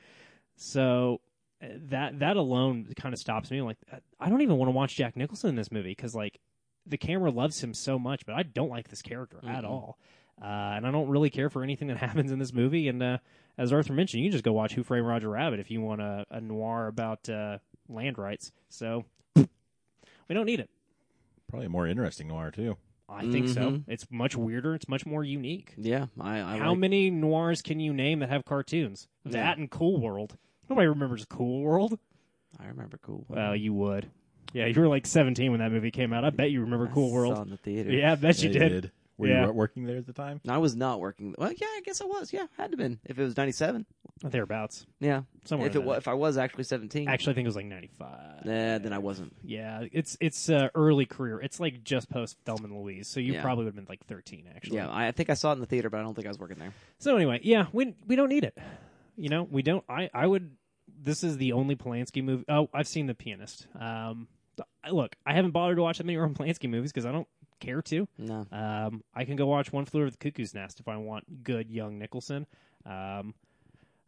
So uh, that that alone kind of stops me. Like, I don't even want to watch Jack Nicholson in this movie because like the camera loves him so much, but I don't like this character at Mm-mm. all. Uh, and I don't really care for anything that happens in this movie. And uh, as Arthur mentioned, you can just go watch Who Framed Roger Rabbit if you want a, a noir about uh, land rights. So we don't need it. Probably a more interesting noir too. I think so. Mhm. It's much weirder. It's much more unique. Yeah, I. I How like- many noirs can you name that have cartoons? Yeah. That and Cool World. Nobody remembers Cool World. I remember Cool. World. Well, you would. Yeah, you were like 17 when that movie came out. I bet you remember I Cool saw World. in the theater. Yeah, I bet you Yeah, did. Were Yeah. you working there at the time? I was not working. Well, yeah, I guess I was. Yeah, had to been if it was ninety seven. Thereabouts. Yeah, Somewhere if it was, if I was actually seventeen, Actually, I think it was like 95. nah, then I wasn't. Yeah, it's it's uh, early career. It's like just post Thelma and Louise, so you Yeah. probably would have been like 13 actually. Yeah, I, I think I saw it in the theater, but I don't think I was working there. So anyway, yeah, we we don't need it. You know, we don't. I I would. This is the only Polanski movie. Oh, I've seen The Pianist. Um, look, I haven't bothered to watch that many Roman Polanski movies because I don't care to. No, Um, I can go watch One Flew Over the Cuckoo's Nest if I want good young Nicholson. Um,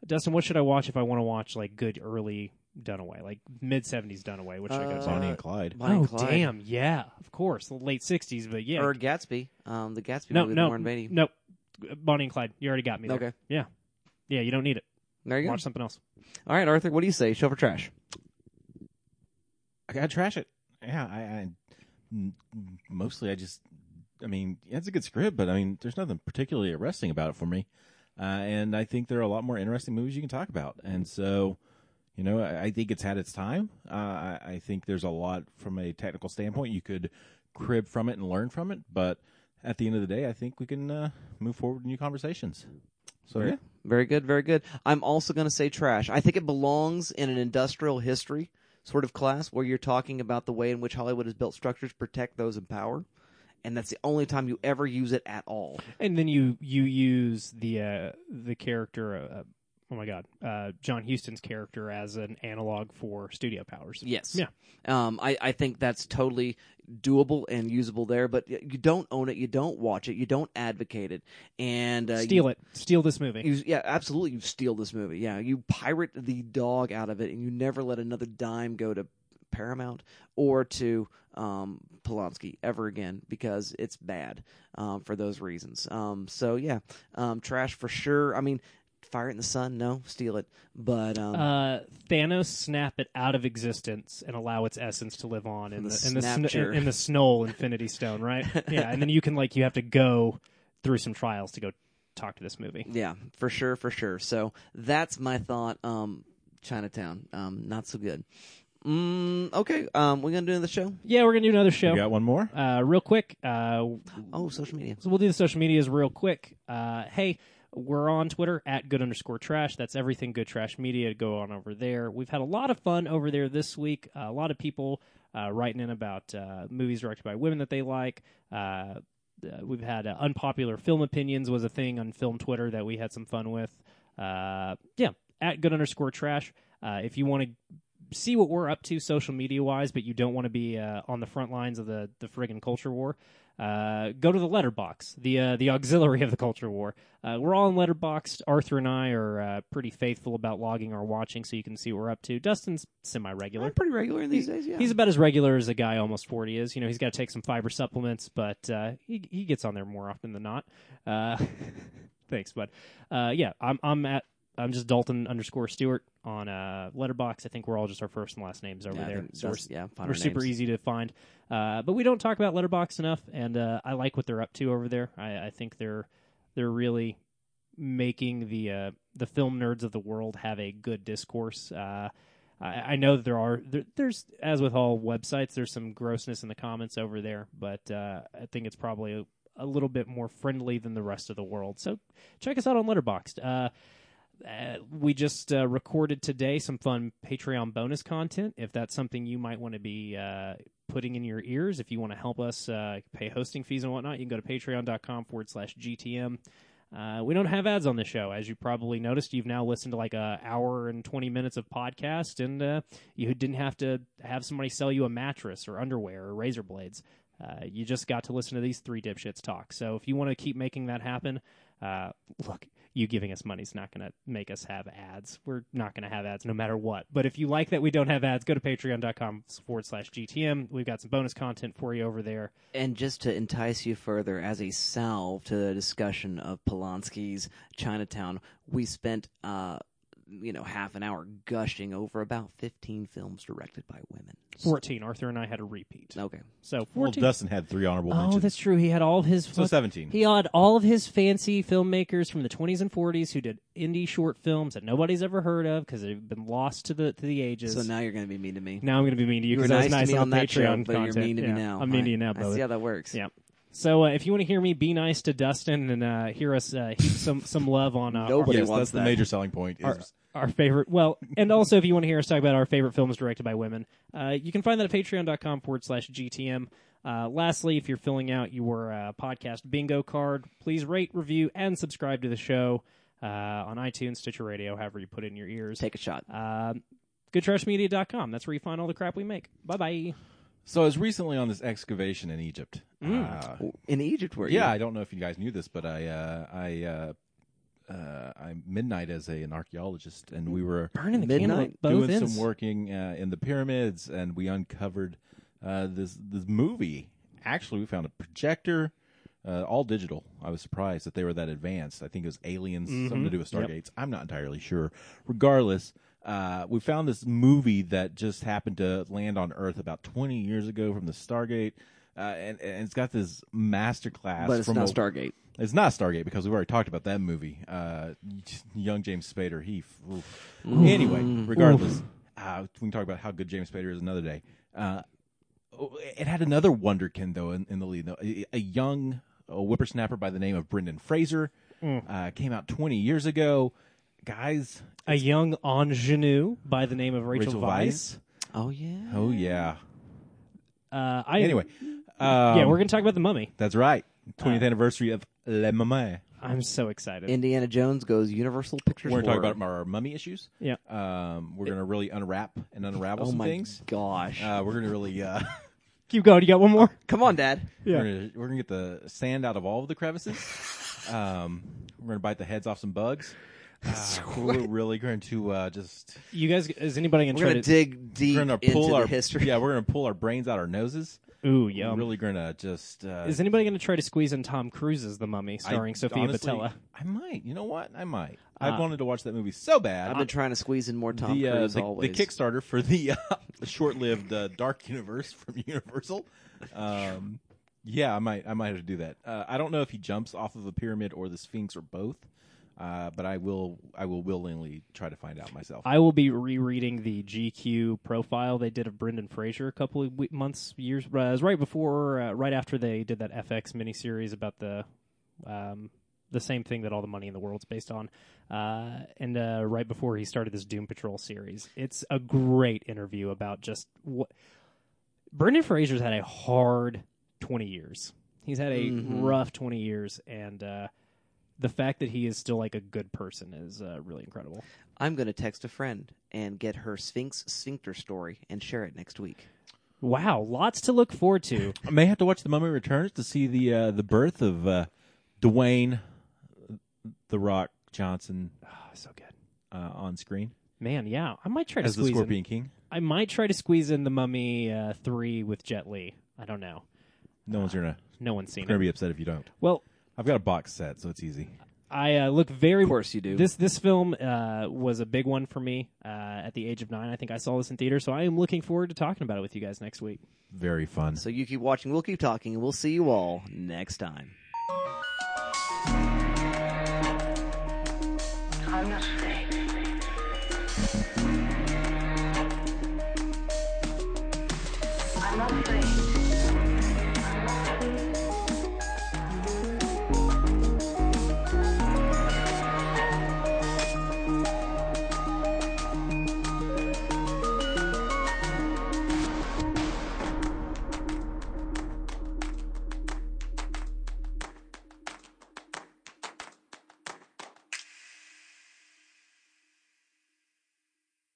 Dustin, what should I watch if I want to watch like good early Dunaway, like mid seventies Dunaway? What should I go Uh, to? Bonnie and Clyde. Bonnie oh and Clyde. damn, yeah, of course, the late sixties, but yeah, or Gatsby. Um, the Gatsby no, movie with no, Warren Beatty. no, Bonnie and Clyde. You already got me. There. Okay, Yeah, yeah, you don't need it. there you go. Watch something else. All right, Arthur, what do you say? Show for trash. I gotta trash it. Yeah, I, I m- mostly I just, I mean, it's a good script, but I mean, there's nothing particularly arresting about it for me. Uh, and I think there are a lot more interesting movies you can talk about. And so, you know, I, I think it's had its time. Uh, I, I think there's a lot from a technical standpoint you could crib from it and learn from it. But at the end of the day, I think we can uh, move forward with new conversations. So Very- yeah, Very good, very good. I'm also going to say trash. I think it belongs in an industrial history sort of class where you're talking about the way in which Hollywood has built structures protect those in power. And that's the only time you ever use it at all. And then you you use the uh, the character. Uh, oh my God, uh, John Huston's character as an analog for studio powers. Yes. Yeah. Um, I, I think that's totally doable and usable there, but you don't own it, you don't watch it, you don't advocate it, and uh, Steal you, it. Steal this movie. You, yeah, absolutely. You steal this movie. Yeah, you pirate the dog out of it, and you never let another dime go to Paramount or to um, Polanski ever again because it's bad um, for those reasons. Um, so yeah, um, trash for sure. I mean, fire it in the sun. No, steal it. But um, uh, Thanos snap it out of existence and allow its essence to live on in The the, in the sn- in, in the Snow Infinity Stone, right? yeah, and then you can like you have to go through some trials to go talk to this movie. Yeah, for sure, for sure. So that's my thought. Um, Chinatown, um, not so good. Mm, okay, um, we're gonna do another show. Yeah, we're gonna do another show. You got one more? Uh, real quick. Uh, Oh, social media. So we'll do the social medias real quick. Uh, hey, we're on Twitter at good underscore trash. That's everything good trash media. Go on over there. We've had a lot of fun over there this week. Uh, a lot of people uh, writing in about uh, movies directed by women that they like. Uh, uh, we've had uh, unpopular film opinions was a thing on film Twitter that we had some fun with. Yeah, at good underscore trash. If you want to see what we're up to social media wise, but you don't want to be uh, on the front lines of the the friggin' culture war, uh, go to the letterbox, the uh, the auxiliary of the culture war. Uh, we're all in Letterboxd. Arthur and I are uh, pretty faithful about logging our watching, so you can see what we're up to. Dustin's semi regular. Pretty regular in these days. Yeah, He's about as regular as a guy almost 40 is. You know, he's got to take some fiber supplements, but uh, he he gets on there more often than not. Uh, thanks, bud. Uh, yeah, I'm I'm at I'm just Dalton underscore Stewart on uh, Letterbox. I think we're all just our first and last names over Yeah, there. So we're, yeah, find we're super names. easy to find. Uh, but we don't talk about Letterbox enough, and uh, I like what they're up to over there. I, I think they're they're really making the uh, the film nerds of the world have a good discourse. Uh, I, I know that there are there, there's as with all websites, there's some grossness in the comments over there, but uh, I think it's probably a, a little bit more friendly than the rest of the world. So check us out on Letterboxd. Uh, uh, we just uh, recorded today some fun Patreon bonus content. If that's something you might want to be uh, putting in your ears, if you want to help us uh, pay hosting fees and whatnot, you can go to patreon.com forward slash GTM. Uh, we don't have ads on the show, as you probably noticed. You've now listened to like an hour and twenty minutes of podcast, and uh, you didn't have to have somebody sell you a mattress or underwear or razor blades. You just got to listen to these three dipshits talk. So if you want to keep making that happen, look, you giving us money is not going to make us have ads. We're not going to have ads no matter what. But if you like that we don't have ads, go to patreon.com forward slash GTM. We've got some bonus content for you over there. And just to entice you further, as a salve to the discussion of Polanski's Chinatown, we spent, uh, you know, half an hour gushing over about 15 films directed by women. 14. Arthur and I had a repeat. Okay. So Well, Dustin had three honorable mentions. Oh, mentions. that's true. He had all of his. So 17. He had all of his fancy filmmakers from the 20s and 40s who did indie short films that nobody's ever heard of because they've been lost to the to the ages. So now you're going to be mean to me. Now I'm going to be mean to you you were because I was nice, nice to me on, on the that show, Patreon but content. you're mean to Yeah, me now. I'm mean to you now, Alright, I see how that works. Yeah. So uh, if you want to hear me be nice to Dustin and uh, hear us uh, heap some some love on uh, Nobody yes, wants that's the major selling point. Is our, our favorite, well, and also if you want to hear us talk about our favorite films directed by women, uh, you can find that at patreon.com forward slash GTM. Uh, lastly, if you're filling out your uh, podcast bingo card, please rate, review, and subscribe to the show uh, on iTunes, Stitcher Radio, however you put it in your ears. Take a shot. Um, goodtrashmedia.com. That's where you find all the crap we make. Bye bye. so I was recently on this excavation in Egypt. Uh, In Egypt, were you? yeah, I don't know if you guys knew this, but I uh, I uh, I'm midnight as a, an archaeologist, and we were Burning the Midnight. candle doing ends. some working uh, in the pyramids, and we uncovered uh, this this movie. Actually, we found a projector, uh, all digital. I was surprised that they were that advanced. I think it was aliens, something to do with Mm-hmm. Yep. stargates. I'm not entirely sure. Regardless, uh, we found this movie that just happened to land on Earth about 20 years ago from the Stargate. Uh, and, and it's got this master class But it's from not a- Stargate. It's not Stargate because we've already talked about that movie. Uh, young James Spader. He. oof. Anyway, regardless, uh, we can talk about how good James Spader is another day. Uh, it had another wonderkin though in, in the lead. Though. A, a young uh whippersnapper by the name of Brendan Fraser uh, came out 20 years ago. Guys, A young ingenue by the name of Rachel, Rachel Weisz. Weisz. Oh, yeah. Oh yeah. Uh, I, Anyway, um, yeah, we're going to talk about the mummy. that's right. 20th anniversary of Le Maman. I'm so excited. Indiana Jones goes Universal Pictures. We're going to talk horror. about our mummy issues. yeah. Um, we're going to really unwrap and unravel Oh some my things. gosh! Uh, we're going to really, uh, Keep going. You got one more? Come on, Dad. Yeah. we're going we're gonna get the sand out of all of the crevices. Um, we're going to bite the heads off some bugs. Uh, we're really going to uh, just You guys, is anybody going to We're try gonna to dig deep we're going to into pull the our history. Yeah, we're going to pull our brains out our noses. Ooh, We're yum. really going to just. Uh, Is anybody going to try to squeeze in Tom Cruise's The Mummy, I- starring Sofia honestly, Boutella? I might. You know what? I might. Uh, I've wanted to watch that movie so bad. I've been trying to squeeze in more Tom the, uh, Cruise the, the always. Kickstarter for the uh, short-lived uh, Dark Universe from Universal. Um, Yeah, I might. I might have to do that. Uh, I don't know if he jumps off of a pyramid or the Sphinx or both, uh, but I will. I will willingly try to find out myself. I will be rereading the GQ profile they did of Brendan Fraser a couple of we- months, years. Uh, it was right before, uh, right after they did that FX miniseries about the, um, the same thing that all the money in the world's based on, uh, and uh, right before he started this Doom Patrol series. It's a great interview about just what Brendan Fraser's had a hard twenty years. He's had a rough twenty years, and uh, the fact that he is still like a good person is uh, really incredible. I'm going to text a friend and get her Sphinx sphincter story and share it next week. Wow, lots to look forward to. I may have to watch The Mummy Returns to see the uh, the birth of uh, Dwayne the Rock Johnson oh, so good. uh, on screen Man, yeah, I might try to as the squeeze Scorpion in. King. I might try to squeeze in the Mummy uh, three with Jet Li. I don't know. No one's gonna No one's seen gonna it. be upset if you don't. Well, I've got a box set, so it's easy. I uh, look very. Of course you do. This this film uh, was a big one for me uh, at the age of nine. I think I saw this in theater, so I am looking forward to talking about it with you guys next week. Very fun. So you keep watching, we'll keep talking, and we'll see you all next time. I'm not